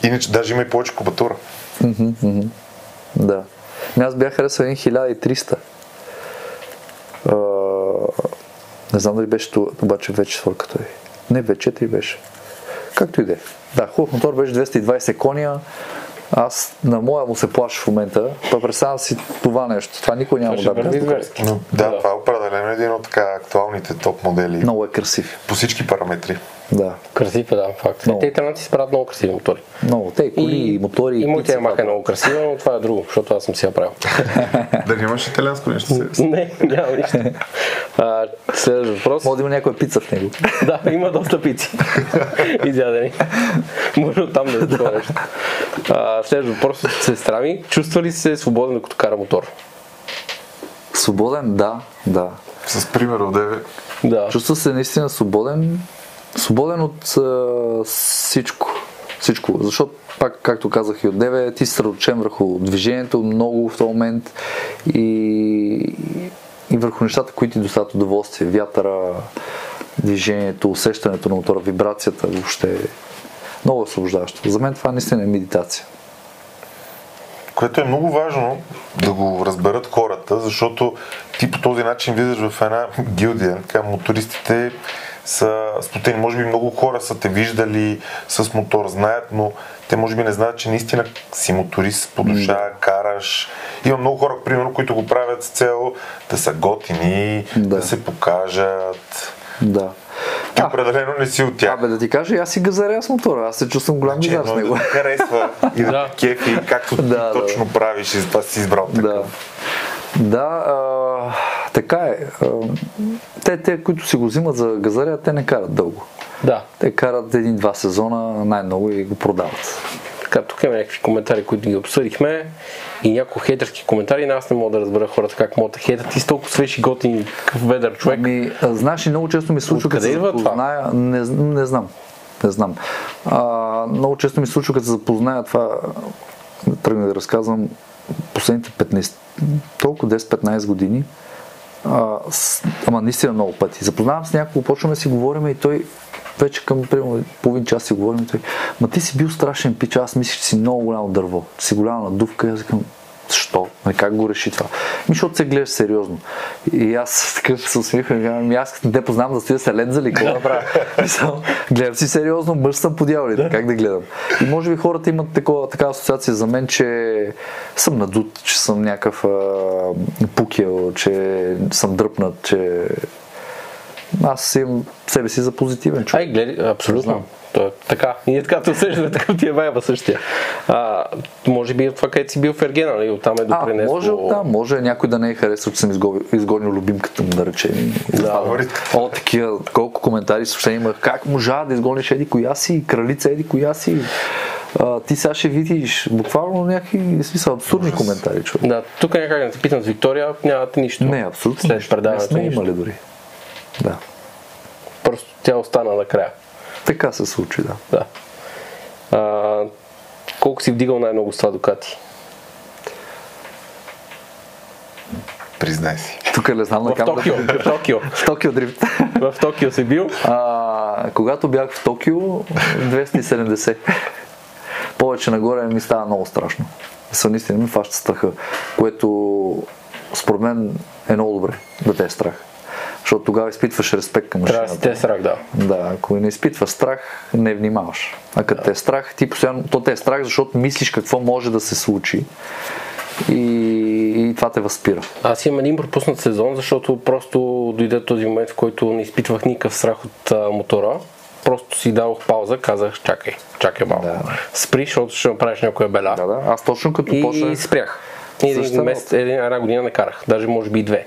Иначе даже има и повече кубатура. Да. Ами Аз бях харесал един 1300. А, не знам дали беше това, обаче вече свърка той. Не, V4 беше. Както и да е. Да, хубав мотор беше 220 коня. Аз на моя му се плаша в момента. Па представям си това нещо. Това никой няма Това да ще върви да зверски. Но, да, Да. това е определено един от така актуалните топ модели Много е красив. по всички параметри. Да. Красив е, да, факт. Много. Те италианци си правят много красиви мотори. Много. Те и коли, и, мотори, И и моята птици Ямаха е много красива, но това е друго, защото аз съм си я правил. Да нямаш италианско нещо се. Не, няма нищо. А, Следващ въпрос. Може да има някоя пица в него. Да, има доста пици. Изядени. Може оттам да. А, Следващ въпрос от сестра ми. Чувства ли се свободен, докато кара мотор? Свободен, да, да. С пример от 9. Да. Чувства се наистина свободен, свободен от а, всичко. Всичко. Защото, пак, както казах и от тебе, ти си съсредоточен върху движението много в този момент и, и върху нещата, които ти доставят удоволствие. Вятъра, движението, усещането на мотора, вибрацията въобще. Много освобождаващо. За мен това наистина е медитация. Което е много важно да го разберат хората, защото ти по този начин влизаш в една гилдия. Така, мотористите са сплотени. Може би много хора са те виждали с мотор, знаят, но те може би не знаят, че наистина си моторист по душа, караш. Има много хора, примерно, които го правят с цел да са готини, да, Да. се покажат. Да. Ти определено не си от тях. Абе, да ти кажа, аз си газаря с мотора. Аз се чувствам голям Че газар с него. да те харесва и да Да. кефи, както ти Да, да, точно правиш и затова си избрал такъв. Да. Да, а, така е. Те, те, които си го взимат за газаря, те не карат дълго. Да. Те карат един-два сезона най-много и го продават. Така, тук има някакви коментари, които ги обсъдихме и някои хейтерски коментари, но аз не мога да разбера хората как могат да хейтат. Ти си толкова свеж и готин, такъв ведър човек. Ами, знаеш, и много често ми случва, като се запозная, не, не знам. Не знам. А, много често ми случва, като се запозная това, тръгна да разказвам, последните 15, толкова 10-15 години, а, ама наистина много пъти. Запознавам с някого, почваме си говорим и той вече към примерно половин час си говорим и той, ма ти си бил страшен пич, аз мислиш, че си много голямо дърво, си голяма надувка, аз викам, защо? Нали, как го реши това? Ми, защото се гледаш сериозно. И аз такъв се усмихвам и казвам, «Ами аз не познавам да стоя се ледзали, какво да правя? Мисъл, гледам си сериозно, мъж съм по дяволите, как да гледам? И може би хората имат такова, такава асоциация за мен, че съм надут, че съм някакъв а, пукел, че съм дръпнат, че аз имам себе си за позитивен човек. Ай, гледай, абсолютно. Знам. То е така. И ние така те усещаме, такъв ти е вайба същия. А, може би е това, където си бил в Ергена, нали? Оттам е А, допринесло. може оттам, може някой да не е харесал, че съм изгонил, изгонил любимката му, да речем. Да. Фаворит. О, такива, колко коментари съобщения имах. Как можа да изгониш еди коя си, кралица еди коя си. А, ти сега ще видиш буквално някакви смисъл абсурдни коментари, човек. Да, тук някак да те питам с Виктория, нямате нищо. Не, абсолютно. След нищо. Не предаването сме имали дори. Да. Просто тя остана накрая. Така се случи, да. Да. А, колко си вдигал най-много с това Дукати? Признай си. Тук не знам на В камера. Токио. В Токио. В Токио дрифт. В Токио си бил. А, когато бях в Токио, 270. Повече нагоре ми става много страшно. Са наистина ми фаща страха, което според мен е много добре да те е страх. Защото тогава изпитваш респект към Трябва да машината. те срак, да. Да, ако не изпитваш страх, не внимаваш. А като те е страх, ти постоянно, то те е страх, защото мислиш какво може да се случи и, и това те възпира. Аз имам един пропуснат сезон, защото просто дойде този момент, в който не изпитвах никакъв страх от а, мотора. Просто си дадох пауза, казах, чакай, чакай малко. Да. Спри, защото ще направиш някоя беля. Да, да. Аз точно като И почнах спрях. И един Същата месец, един, една година не карах, даже може би и две.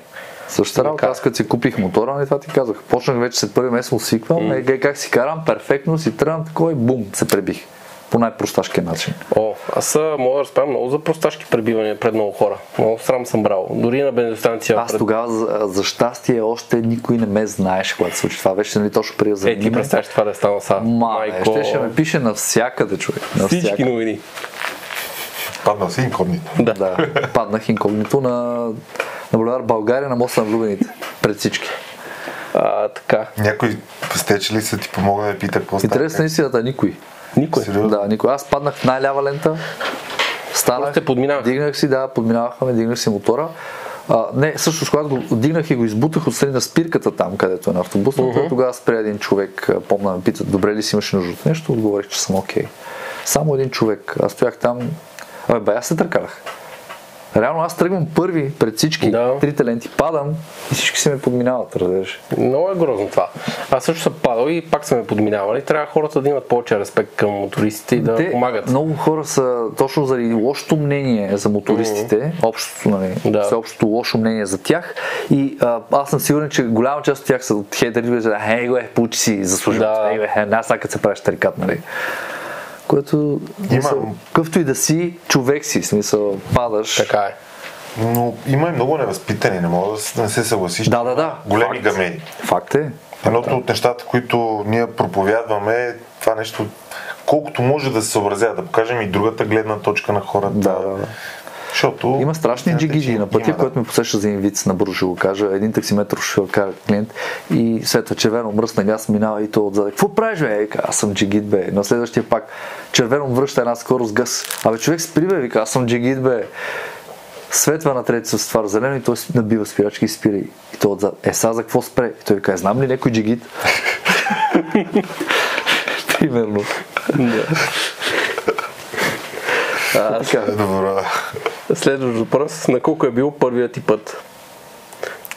Същата работа, аз като си купих мотора, нали това ти казах. Почнах вече след първи месец му свиквам, mm. как си карам, перфектно си тръгвам такова и бум, се пребих. По най-просташкия начин. О, аз а, мога да разправям много за просташки пребивания пред много хора. Много срам съм брал. Дори на бензостанция. Аз пред... тогава, за, за щастие, още никой не ме знаеше, когато се случи това. Беше нали, точно преди да Е, ти представяш това да е станало са. Ма, ще, ще ме пише навсякъде, човек. Всички Навсякъде. новини. Падна си инкогнито. Да. Да, паднах инкогнито на, на булевар България на моста на влюбените. Пред всички. А, така. Някой стече ли са ти помогна да пита какво става? Интересна истината, никой. Никой. Сериозно? Да, никой. Аз паднах в най-лява лента. Станах, те подминавах. дигнах си, да, подминавахме, дигнах си мотора. А, не, всъщност, когато го дигнах и го избутах от страни на спирката там, където е на автобусната, uh-huh. тогава спря един човек, помня ме питат, добре ли си имаш нужда от нещо, отговорих, че съм окей. Само един човек. Аз стоях там, абе, бе, аз се търках. Реално аз тръгвам първи пред всички, Да. трите ленти, падам и всички се ме подминават, разбираш. Много е грозно това. Аз също съм падал и пак са ме подминавали. Трябва хората да имат повече респект към мотористите и да Те, помагат. Много хора са точно заради лошото мнение за мотористите, общото, нали, Да. всеобщото лошо мнение за тях. И а, аз съм сигурен, че голяма част от тях са от хейтери, хей го е, получи си, заслужил. Да. Хей бе, е, аз сега се правиш тарикат, нали. Което, смисъл, какъвто и да си, човек си, смисъл, падаш. Така е. Но има и много невъзпитани, не мога да да не се съгласиш. Да, да, да. Големи Факт. гамени. Факт е. Едното от нещата, които ние проповядваме е това нещо, колкото може да се съобразява, да покажем и другата гледна точка на хората. Да, да, да. Защото... Има страшни джигиди на пътя, има, който ме посеща за един виц, набързо ще го кажа. Един таксиметр шофьор кара клиент и след това червено мръсна газ минава и то отзад. Какво правиш, бе? Вика, аз съм джигит, бе. На следващия пак червено връща една скорост газ. Абе, човек спри, бе, вика, аз съм джигит, бе. Светва на трети с това зелено и той си набива спирачки и спира. И той отзад. Е, сега за какво спре? И той вика, «Е, знам ли някой джигит? Примерно. А, така. Е, Добро. Следващ въпрос. На колко е бил първият ти път?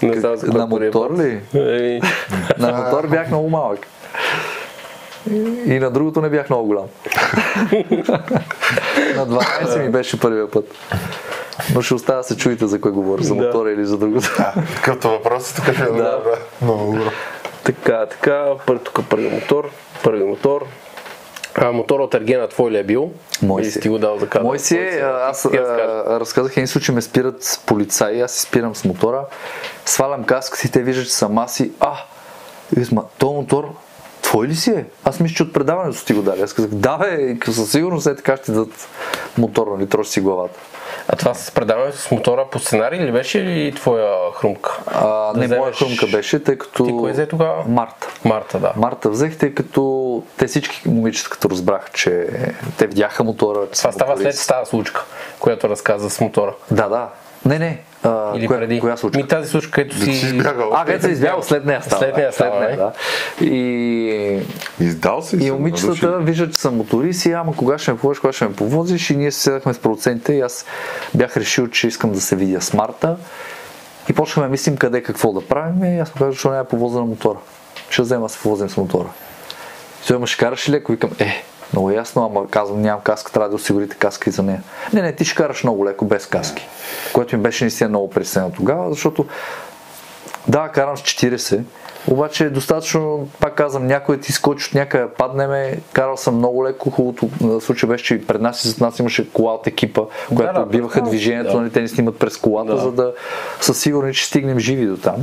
Не знам за На първият мотор ли? На мотор бях много малък. И на другото не бях много голям. на 12 ми беше първия път. Но ще остава се чуете за кой говоря, за мотора или за другото. Такъвто въпрос е тук е много Да. добро. Много добро. така, така. Пър, тук първи мотор. Първи мотор. А, мотор от Ергена твой ли е бил? Мой си. си го дал за? Мой си е, а, аз Ти а, разказах един случай, ме спират полицаи, аз си спирам с мотора, свалям каската и те виждат, че съм аз и а, и казвам, «Ма, то мотор твой ли си е? Аз мисля, че от предаването си ти го дали. Аз казах, да бе, със сигурност е така ще дадат мотор, нали, троши си главата. А това с предаването с мотора по сценарий или беше ли твоя хрумка? А, Да не, моя вземеш- хрумка беше, тъй като... Ти кое взе тогава? Марта. Марта, да. Марта взех, тъй като те всички момичета, като разбраха, че те видяха мотора. Това става след тази случка, която разказа с мотора. Да, да. Не, не. А, Или коя, преди. Коя случка? Ми тази случка, където си си... избягал. А, където се избягал след нея става. След нея става, след нея, не? да. И, Издал си и се, момичетата виждат, че съм моторист и ама кога ще ме повозиш, кога ще ме повозиш и ние се седахме с продуцентите и аз бях решил, че искам да се видя с Марта и почнахме да мислим къде какво да правим и аз му казах, че няма повоза на мотора. Ще взема се повозим с мотора. И той ме ще караш ли леко? Викам, е, много ясно, ама казвам, нямам каска, трябва да осигурите каска и за нея. Не, не, ти ще караш много леко, без каски. Което ми беше наистина много пресено тогава, защото да, карам с 40, обаче е достатъчно, пак казвам, някой да ти скочи от някъде, паднеме, карал съм много леко, хубавото на случай беше, че пред нас и зад нас имаше кола от екипа, която да, отбиваха представям си, движението, да. нали, те ни снимат през колата, Да. за да са сигурни, че стигнем живи до там.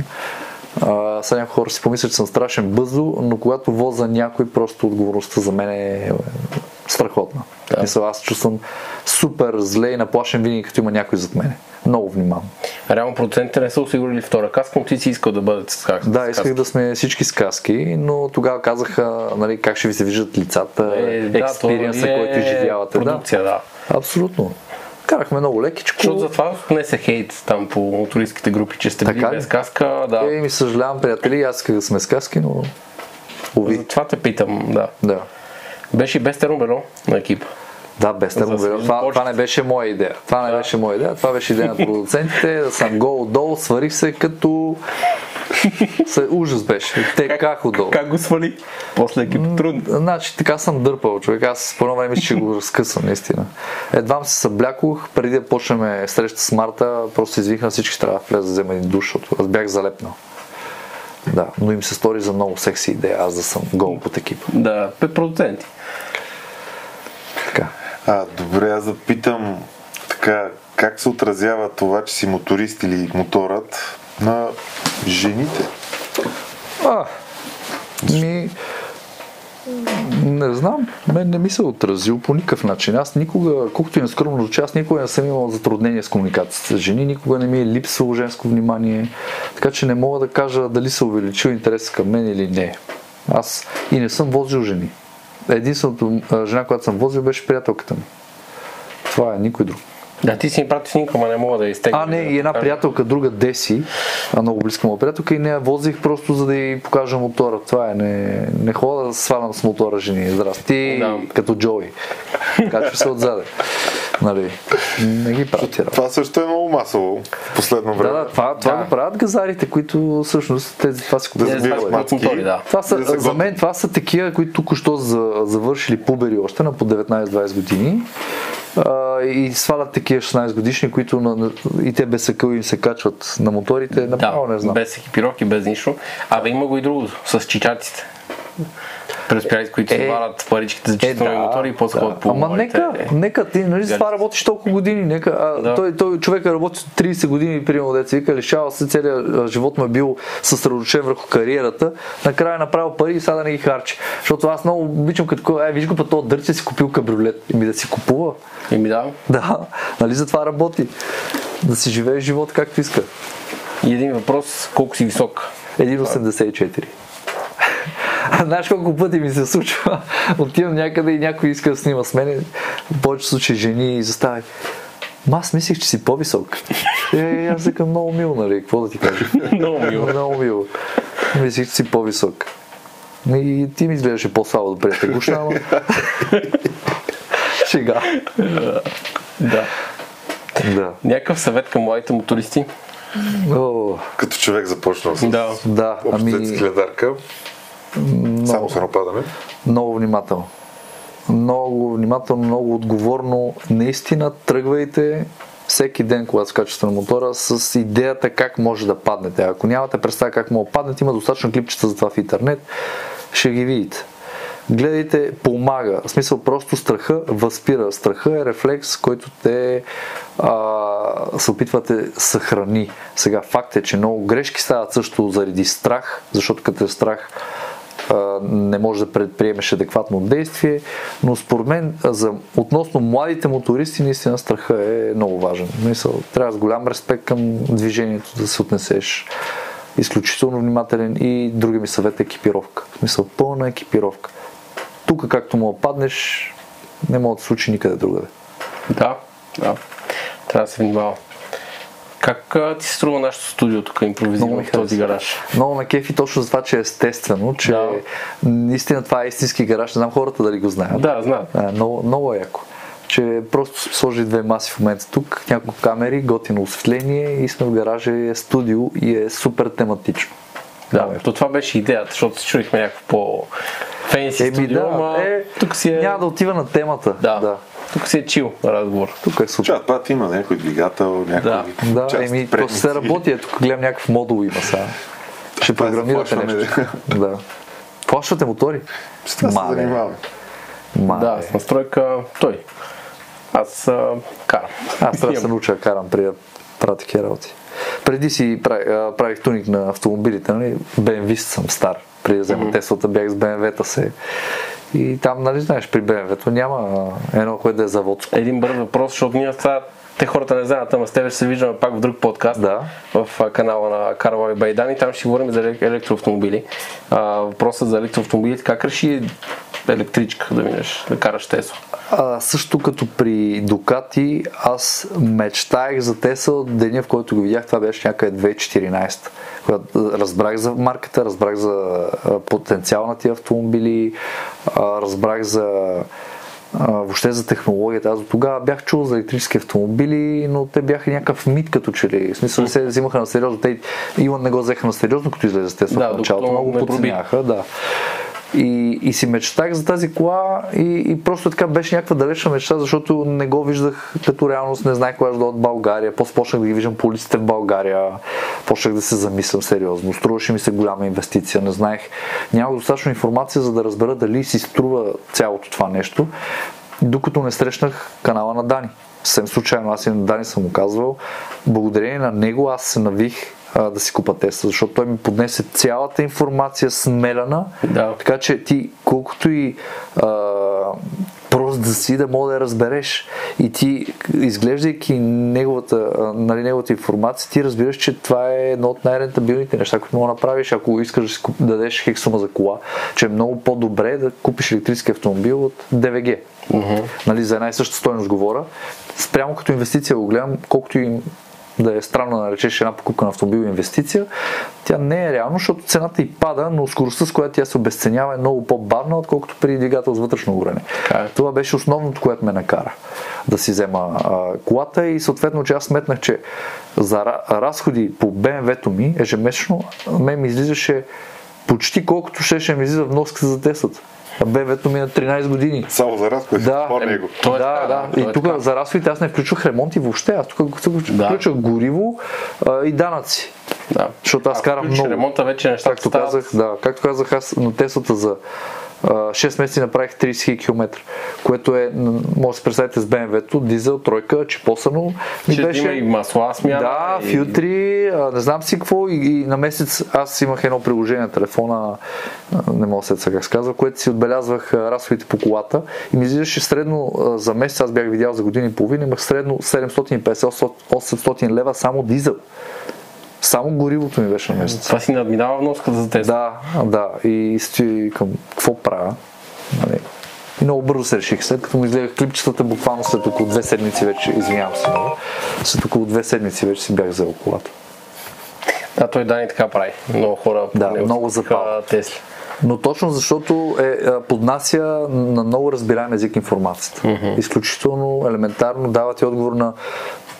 А, сега някои хора си помислят, че съм страшен бъздо, но когато воза някой, просто отговорността за мен е страхотна. Да. Мисля, аз чувствам супер зле и наплашен винаги, като има някой зад мене. Много внимавам. Реално продуцентите не са осигурили втора каска, но ти си искал да бъдете с каска. Да, исках да сме всички сказки, но тогава казаха нали, как ще ви се виждат лицата, Е, да, експириенса, това е който изживявате. Да, Продукция, да. абсолютно. Карахме много лекичко. Защото затова не се хейт там по мотористските групи, че сте били без каска. Да. Е, ми съжалявам, приятели, аз исках да сме сказки, но... Уви. Затова те питам, да. Да. Беше без термобело на екипа. Да, без термобело. Това, това не беше моя идея. Това не беше моя идея. Това беше идея на продуцентите. Да съм гол-долу, сварих се като... Се, ужас беше. Те как отдолу. Как го свали? После екипа трудно. Значи така съм дърпал, човек. Аз по едно време че го разкъсвам, наистина. Едва се съблякох, преди да почнем среща с Марта, просто извикна всички, трябва да влеза да взема един душ, защото аз бях залепнал. Да, но им се стори за много секси идея, аз да съм гол под екипа. Да, пет продуценти. Така. А, добре, аз да питам така, как се отразява това, че си моторист или моторът на жените? А, ми, не знам, мен не ми се е отразил по никакъв начин. Аз никога, колкото и на скромно звучи, аз никога не съм имал затруднение с комуникацията с жени, никога не ми е липсвало женско внимание, така че не мога да кажа дали се увеличил интерес към мен или не. Аз и не съм возил жени. Единственото жена, която съм возил, беше приятелката ми. Това е никой друг. Да, ти си ми прати снимка, ама не мога да изтегна. А, не, и една приятелка, друга Деси, а много близка моя приятелка и не я возих просто за да й покажа мотора. Това е, не, не хода да свалям с мотора жени. Здрасти, Да. като Джои. Качва се отзаде. Нали, не ги работи. Това също е много масово в последно Да, време. да, това, това Да. го правят газарите, които всъщност тези, това си Да купуват. забиват това са мацки. да. Това са, Да за мен това са такива, които току-що за, завършили пубери още на по 19-20 години а, и свалят такива 16 годишни, които на, на, и те без съкъл им се качват на моторите, направо не знам. без екипировки, без нищо. Абе има го и друго, с чичатите. Преуспяли, които се Е, варят паричките за чистителни мотори и после ходят по Ама нека, нека ти, нали за това работиш толкова години, нека, а, Да. той, той човек работи 30 години, примерно, деца вика, лишава се, целият живот му е бил съсредоточен върху кариерата, накрая е направил пари и сега да не ги харчи. Защото аз много обичам като, е, виж го па този дърче си купил кабриолет. И ми да си купува. И ми да. Да, нали за това работи. Да си живее живот както иска. И един въпрос, колко си висок? 1,84. Знаеш колко пъти ми се случва? Отивам някъде и някой иска да снима с мен. В повечето случаи жени и застави. Ма аз мислих, че си по-висок. Е, аз викам много мило, нали? Какво да ти кажа? Много мило. много мило. Мислих, че си по-висок. И ти ми изглеждаше по-слабо да приятел гушна, ама... Шега. Да. Да. Някакъв съвет към младите мотористи? О, Като човек започнал с Да. да, ами... гледарка. Само с едно падане. Много внимателно. Много внимателно, много отговорно. Наистина тръгвайте всеки ден, когато скачате на мотора, с идеята как може да паднете. Ако нямате представа как може да паднете, има достатъчно клипчета за това в интернет, ще ги видите. Гледайте, помага. В смисъл, просто страха възпира. Страха е рефлекс, който те а, се опитвате съхрани. Сега факт е, че много грешки стават също заради страх, защото като е страх не може да предприемеш адекватно действие, но според мен за, относно младите мотористи наистина страха е много важен. Мисъл, трябва с голям респект към движението да се отнесеш изключително внимателен и други ми съвет е екипировка. В смисъл пълна екипировка. Тук както му паднеш, не мога да се случи никъде другаде. Да, да. Трябва да се внимава. Как а, ти се струва нашето студио тук импровизирано в този гараж? Много ме кефи точно за това, че е естествено, че Да. наистина това е истински гараж. Не знам хората дали го знаят. Да, знам. А, много, много е яко. Че просто сложи две маси в момента тук, няколко камери, готино осветление и сме в гаража, е студио и е супер тематично. Да, то това беше идеята, защото се чуихме някакво по фенси Еми студио, да, ама е, тук си е... Няма да отива на темата. да, да. тук си е чил разговор. Тук е супер. Чат път има някой двигател, някой Да. Да, части, еми, то се работи. Ето, тук гледам някакъв модул има сега. Ще е програмирате нещо. да. Плащате мотори? С това се Мале. занимаваме. Мале. Да, с настройка той. Аз а, карам. Аз трябва да се науча да карам при правя такива работи. Преди си правих, правих туник на автомобилите, нали? BMW съм стар. Преди да взема Теслата бях с BMW-та се. И там, нали знаеш, при BMW-то няма едно, което да е заводско. Един бърз въпрос, защото ние това те хората не знаят, ама с тебе ще се виждаме пак в друг подкаст. Да. В канала на Карла и Байдан и там ще говорим за елек- електроавтомобили. А, въпросът за електроавтомобилите, как реши електричка да минеш, да караш Тесла? А, също като при Дукати, аз мечтаях за Тесла от деня, в който го видях, това беше някъде 2014. Когато разбрах за марката, разбрах за потенциал на тия автомобили, разбрах за въобще за технологията. Аз до тогава бях чул за електрически автомобили, но те бяха някакъв мит като че ли. В смисъл не се взимаха на сериозно. Те Илон не го взеха на сериозно, като излезе Тесла Да, в началото. Много подценяха. Да. И, и си мечтах за тази кола и, и просто така беше някаква далечна мечта, защото не го виждах като реалност, не знаех кога ще в България. После почнах да ги виждам по улиците в България, почнах да се замислям сериозно. Струваше ми се голяма инвестиция, не знаех. Нямах достатъчно информация, за да разбера дали си струва цялото това нещо, докато не срещнах канала на Дани. Съвсем случайно аз и на Дани съм му казвал. Благодарение на него аз се навих а, да си купа Тесла, защото той ми поднесе цялата информация смелена, Да. така че ти колкото и а, прост да си, да мога да я разбереш и ти, изглеждайки неговата, нали, неговата информация, ти разбираш, че това е едно от най-рентабилните неща, които мога да направиш, ако искаш да си куп- да дадеш хек сума за кола, че е много по-добре да купиш електрически автомобил от ДВГ. Нали, за една и съща стойност говоря. Спрямо като инвестиция го гледам, колкото и да е странно да наречеш една покупка на автомобил инвестиция, тя не е реално, защото цената и пада, но скоростта, с която тя се обесценява е много по-бавна, отколкото при двигател с вътрешно горене. Е. Това беше основното, което ме накара да си взема а, колата и съответно, че аз сметнах, че за разходи по БМВ-то ми ежемесечно, мен ми излизаше почти колкото ще, ще ми излиза вноската за 10. БВет ми е на 13 години. Само за разходи, е да, е, него. Е, да, да. да. И тук е за разходите аз не включвах ремонт и въобще. Аз тук включвах да. гориво а, и данъци. Да. Защото аз а, карам много. ремонта вече нещата както казах, да, както казах аз на тесата за 6 месеца направих 30 000 км, което е, може да се представите с BMW-то, дизел, тройка, чипосано. Ми Ще има и масла смяна. да, и... филтри, не знам си какво и, и на месец аз имах едно приложение на телефона, не мога да се как се казва, което си отбелязвах разходите по колата и ми излизаше средно за месец, аз бях видял за година и половина, имах средно 750-800 лева само дизел. Само горивото ми беше на месец. Това си надминава вноската за Тесла. Да, да. И стои към какво правя. Нали. И много бързо се реших. След като му изгледах клипчетата, буквално след около две седмици вече, извинявам се много, след около две седмици вече си бях взел колата. Да, той Дани така прави. Много хора Да, много купиха Тесли. Но точно защото е, поднася на много разбираем език информацията. Изключително елементарно дава ти отговор на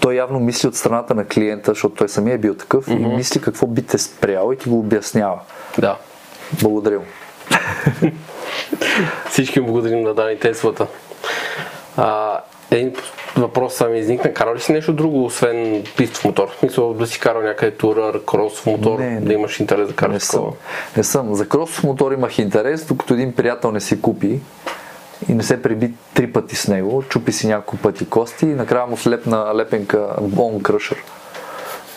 той явно мисли от страната на клиента, защото той самия е бил такъв и мисли какво би те спрял и ти го обяснява. Да. Благодаря му. Всички им благодарим на Дани Теслата. А, един въпрос са ми изникна. Карал ли си нещо друго, освен пистов мотор? В смисъл да си карал някъде турър, кросов мотор, Не, не. да имаш интерес да Не караш съм. такова? Не съм. За кросов мотор имах интерес, докато един приятел не си купи и не се преби три пъти с него. Чупи си няколко пъти кости и накрая му слепна лепенка Bone Crusher.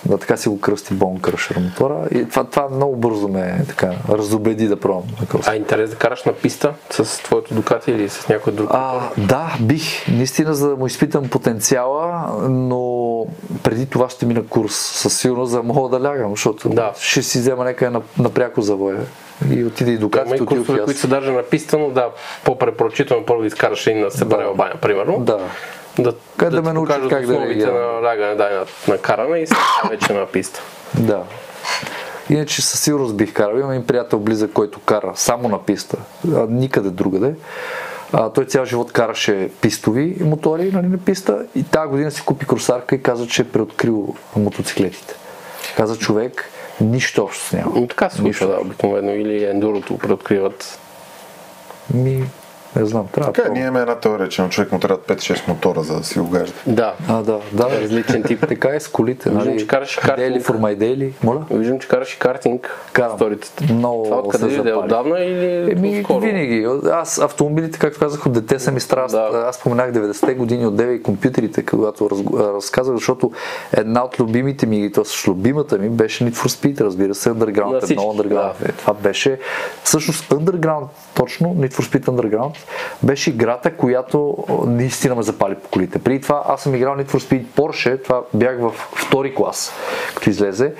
Да, така си го кръсти Bone Crusher мотора. И това, това много бързо ме така разобеди да пробвам на крос. А интерес да караш на писта с твоето Дукати или с някой друг? А, да, бих. Наистина, за да му изпитам потенциала, но преди това ще мина курс. Със сигурност, за да мога да лягам, защото Да. ще си взема някъде на, напряко завоя. И отиде и до Да, има и курсове, които се държа на писта, но да, по-препоръчително първо да изкараш и на Себарева баня, примерно. Да. Да, Къде да ти ме покажат как да реагирам. на лягане, да, на, на каране и след вече на писта. Да. Иначе със сигурност бих карал. Имам един приятел близък, който кара само на писта, а никъде другаде. А, той цял живот караше пистови мотори нали, на писта и тази година си купи кросарка и каза, че е преоткрил мотоциклетите. Каза човек, нищо общо с него. Но така се случва, да, обикновено. Или ендурото преоткриват. Ми, не знам, трябва Така, да ние имаме една теория, че на човек му трябва 5-6 мотора, за да си го гажда. Да. А, да, да. Различен тип. Така е с колите. Виждам, Нали? че караш и картинг. Дейли for my daily. Моля? Виждам, че караш и картинг. Карам. Сторицата. Много Това откъде се е запали. отдавна или Еми, скоро? винаги. Аз автомобилите, както казах, от дете са ми страст. Да. Аз споменах 90-те години от деве и компютрите, когато раз, разказах, защото една от любимите ми, т.е. любимата ми беше Need for Speed, разбира се, Underground, едно Underground. да. Е, това беше, всъщност Underground, точно, Need for Speed Underground, беше играта, която наистина ме запали по колите. Преди това аз съм играл Need for Speed Porsche, това бях в втори клас, като излезе.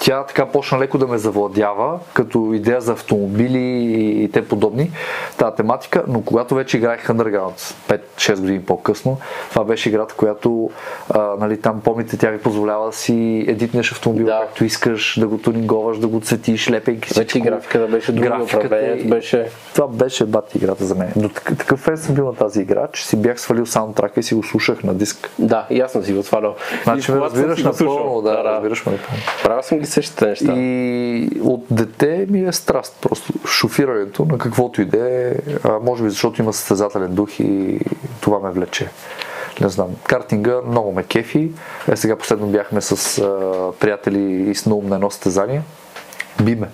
Тя така почна леко да ме завладява, като идея за автомобили и, те подобни, тази тематика, но когато вече играех Underground 5-6 години по-късно, това беше играта, която а, нали, там, помните, тя ви позволява да си едитнеш автомобил Да. както искаш, да го тунинговаш, да го цветиш, лепейки Вече и графиката беше друга, Графиката и- беше... Това беше бати играта за мен. До такъв, фен съм бил на тази игра, че си бях свалил саундтрака и си го слушах на диск. Да, и аз съм си го свалял. Значи ме разбираш си го слушал, напълно, да, разбираш ме напълно. Правил съм ги същите неща. И от дете ми е страст просто шофирането на каквото и да е, може би защото има състезателен дух и това ме влече. Не знам. Картинга много ме кефи. Е, сега последно бяхме с а, приятели и с наум на едно състезание. Биме.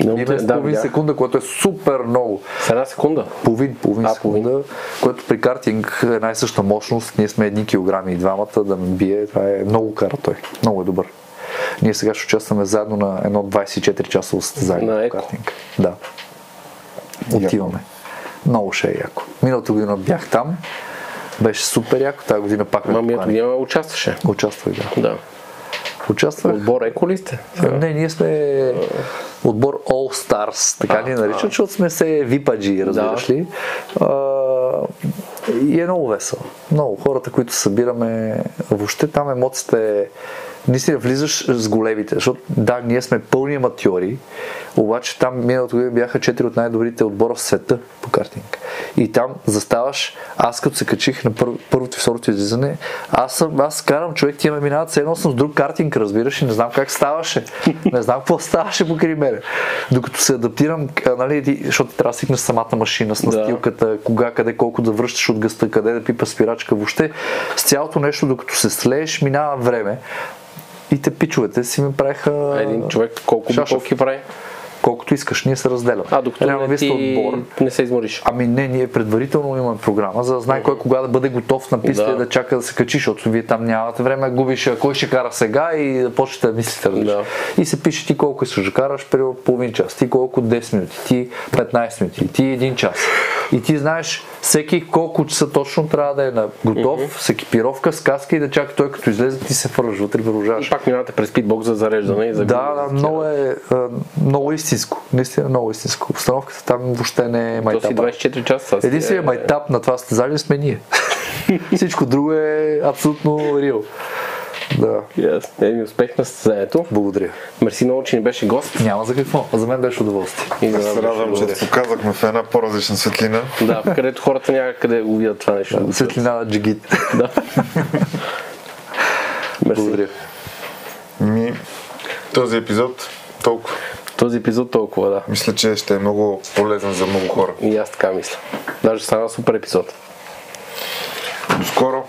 Много Биме да, половин видях. секунда, което е супер много. С една секунда. Половин, половин А, секунда, което при картинг е една и съща мощност. Ние сме едни килограми и двамата да ме бие. Това е много кара той. Много е добър. Ние сега ще участваме заедно на едно 24 часово състезание На еко. картинг. Да. Отиваме. Много ще е яко. Миналата година бях там. Беше супер яко. Тази година пак ме Мамията покани. година участваше. Участвах, да. Да. Участвах. Отбор еко ли сте? Не, ние сме отбор All Stars, така ни наричат, защото сме се випаджи, разбираш Да. ли. А, и е много весело. Много хората, които събираме, въобще там емоцията е наистина влизаш с големите, защото да, ние сме пълни аматьори, обаче там миналото година бяха четири от най-добрите отбора в света по картинг. И там заставаш, аз като се качих на пър, първото и второто излизане, аз, съм, аз карам човек, тия ме минават, все едно съм с друг картинг, разбираш, и не знам как ставаше. Не знам какво ставаше покрай мене. Докато се адаптирам, нали, ти- защото ти трябва да свикнеш с самата машина, с Да. настилката, кога, къде, колко да връщаш от гъста, къде да пипа спирачка, въобще с цялото нещо, докато се слееш, минава време. И те пичовете си ми правиха Един човек колко бутилки прави? колкото искаш, ние се разделяме. А, докато Реално не, ти отбор. не се измориш. Ами не, ние предварително имаме програма, за да знае кой кога да бъде готов на писта Да. и да чака да се качи, защото вие там нямате време, губиш кой ще кара сега и да почнете да мислите. разбираш. Да. И се пише ти колко да караш, при половин час, ти колко 10 минути, ти 15 минути, ти 1 час. И ти знаеш всеки колко часа точно трябва да е на готов, с екипировка, с каска и да чака той като излезе, ти се фърляш вътре, продължаваш. И пак минавате през питбокс за зареждане и за Да, да, много е много истинско. Наистина много истинско. Обстановката там въобще не е То си майтапа. 24 часа. Единственият е- майтап на това състезание сме ние. Всичко друго е абсолютно реал. Да, Yes. Еми, успех на състезанието. благодаря. Мерси много, че ни беше гост. Няма за какво. За мен беше удоволствие. И за се радвам, че те показахме в една по-различна светлина. Да, където хората няма къде го видят това нещо. Светлина на джигит. Да. Мерси. Благодаря. Ми, този епизод толкова. Този епизод толкова, да. Мисля, че ще е много полезен за много хора. И аз така мисля. Даже стана супер епизод. До скоро!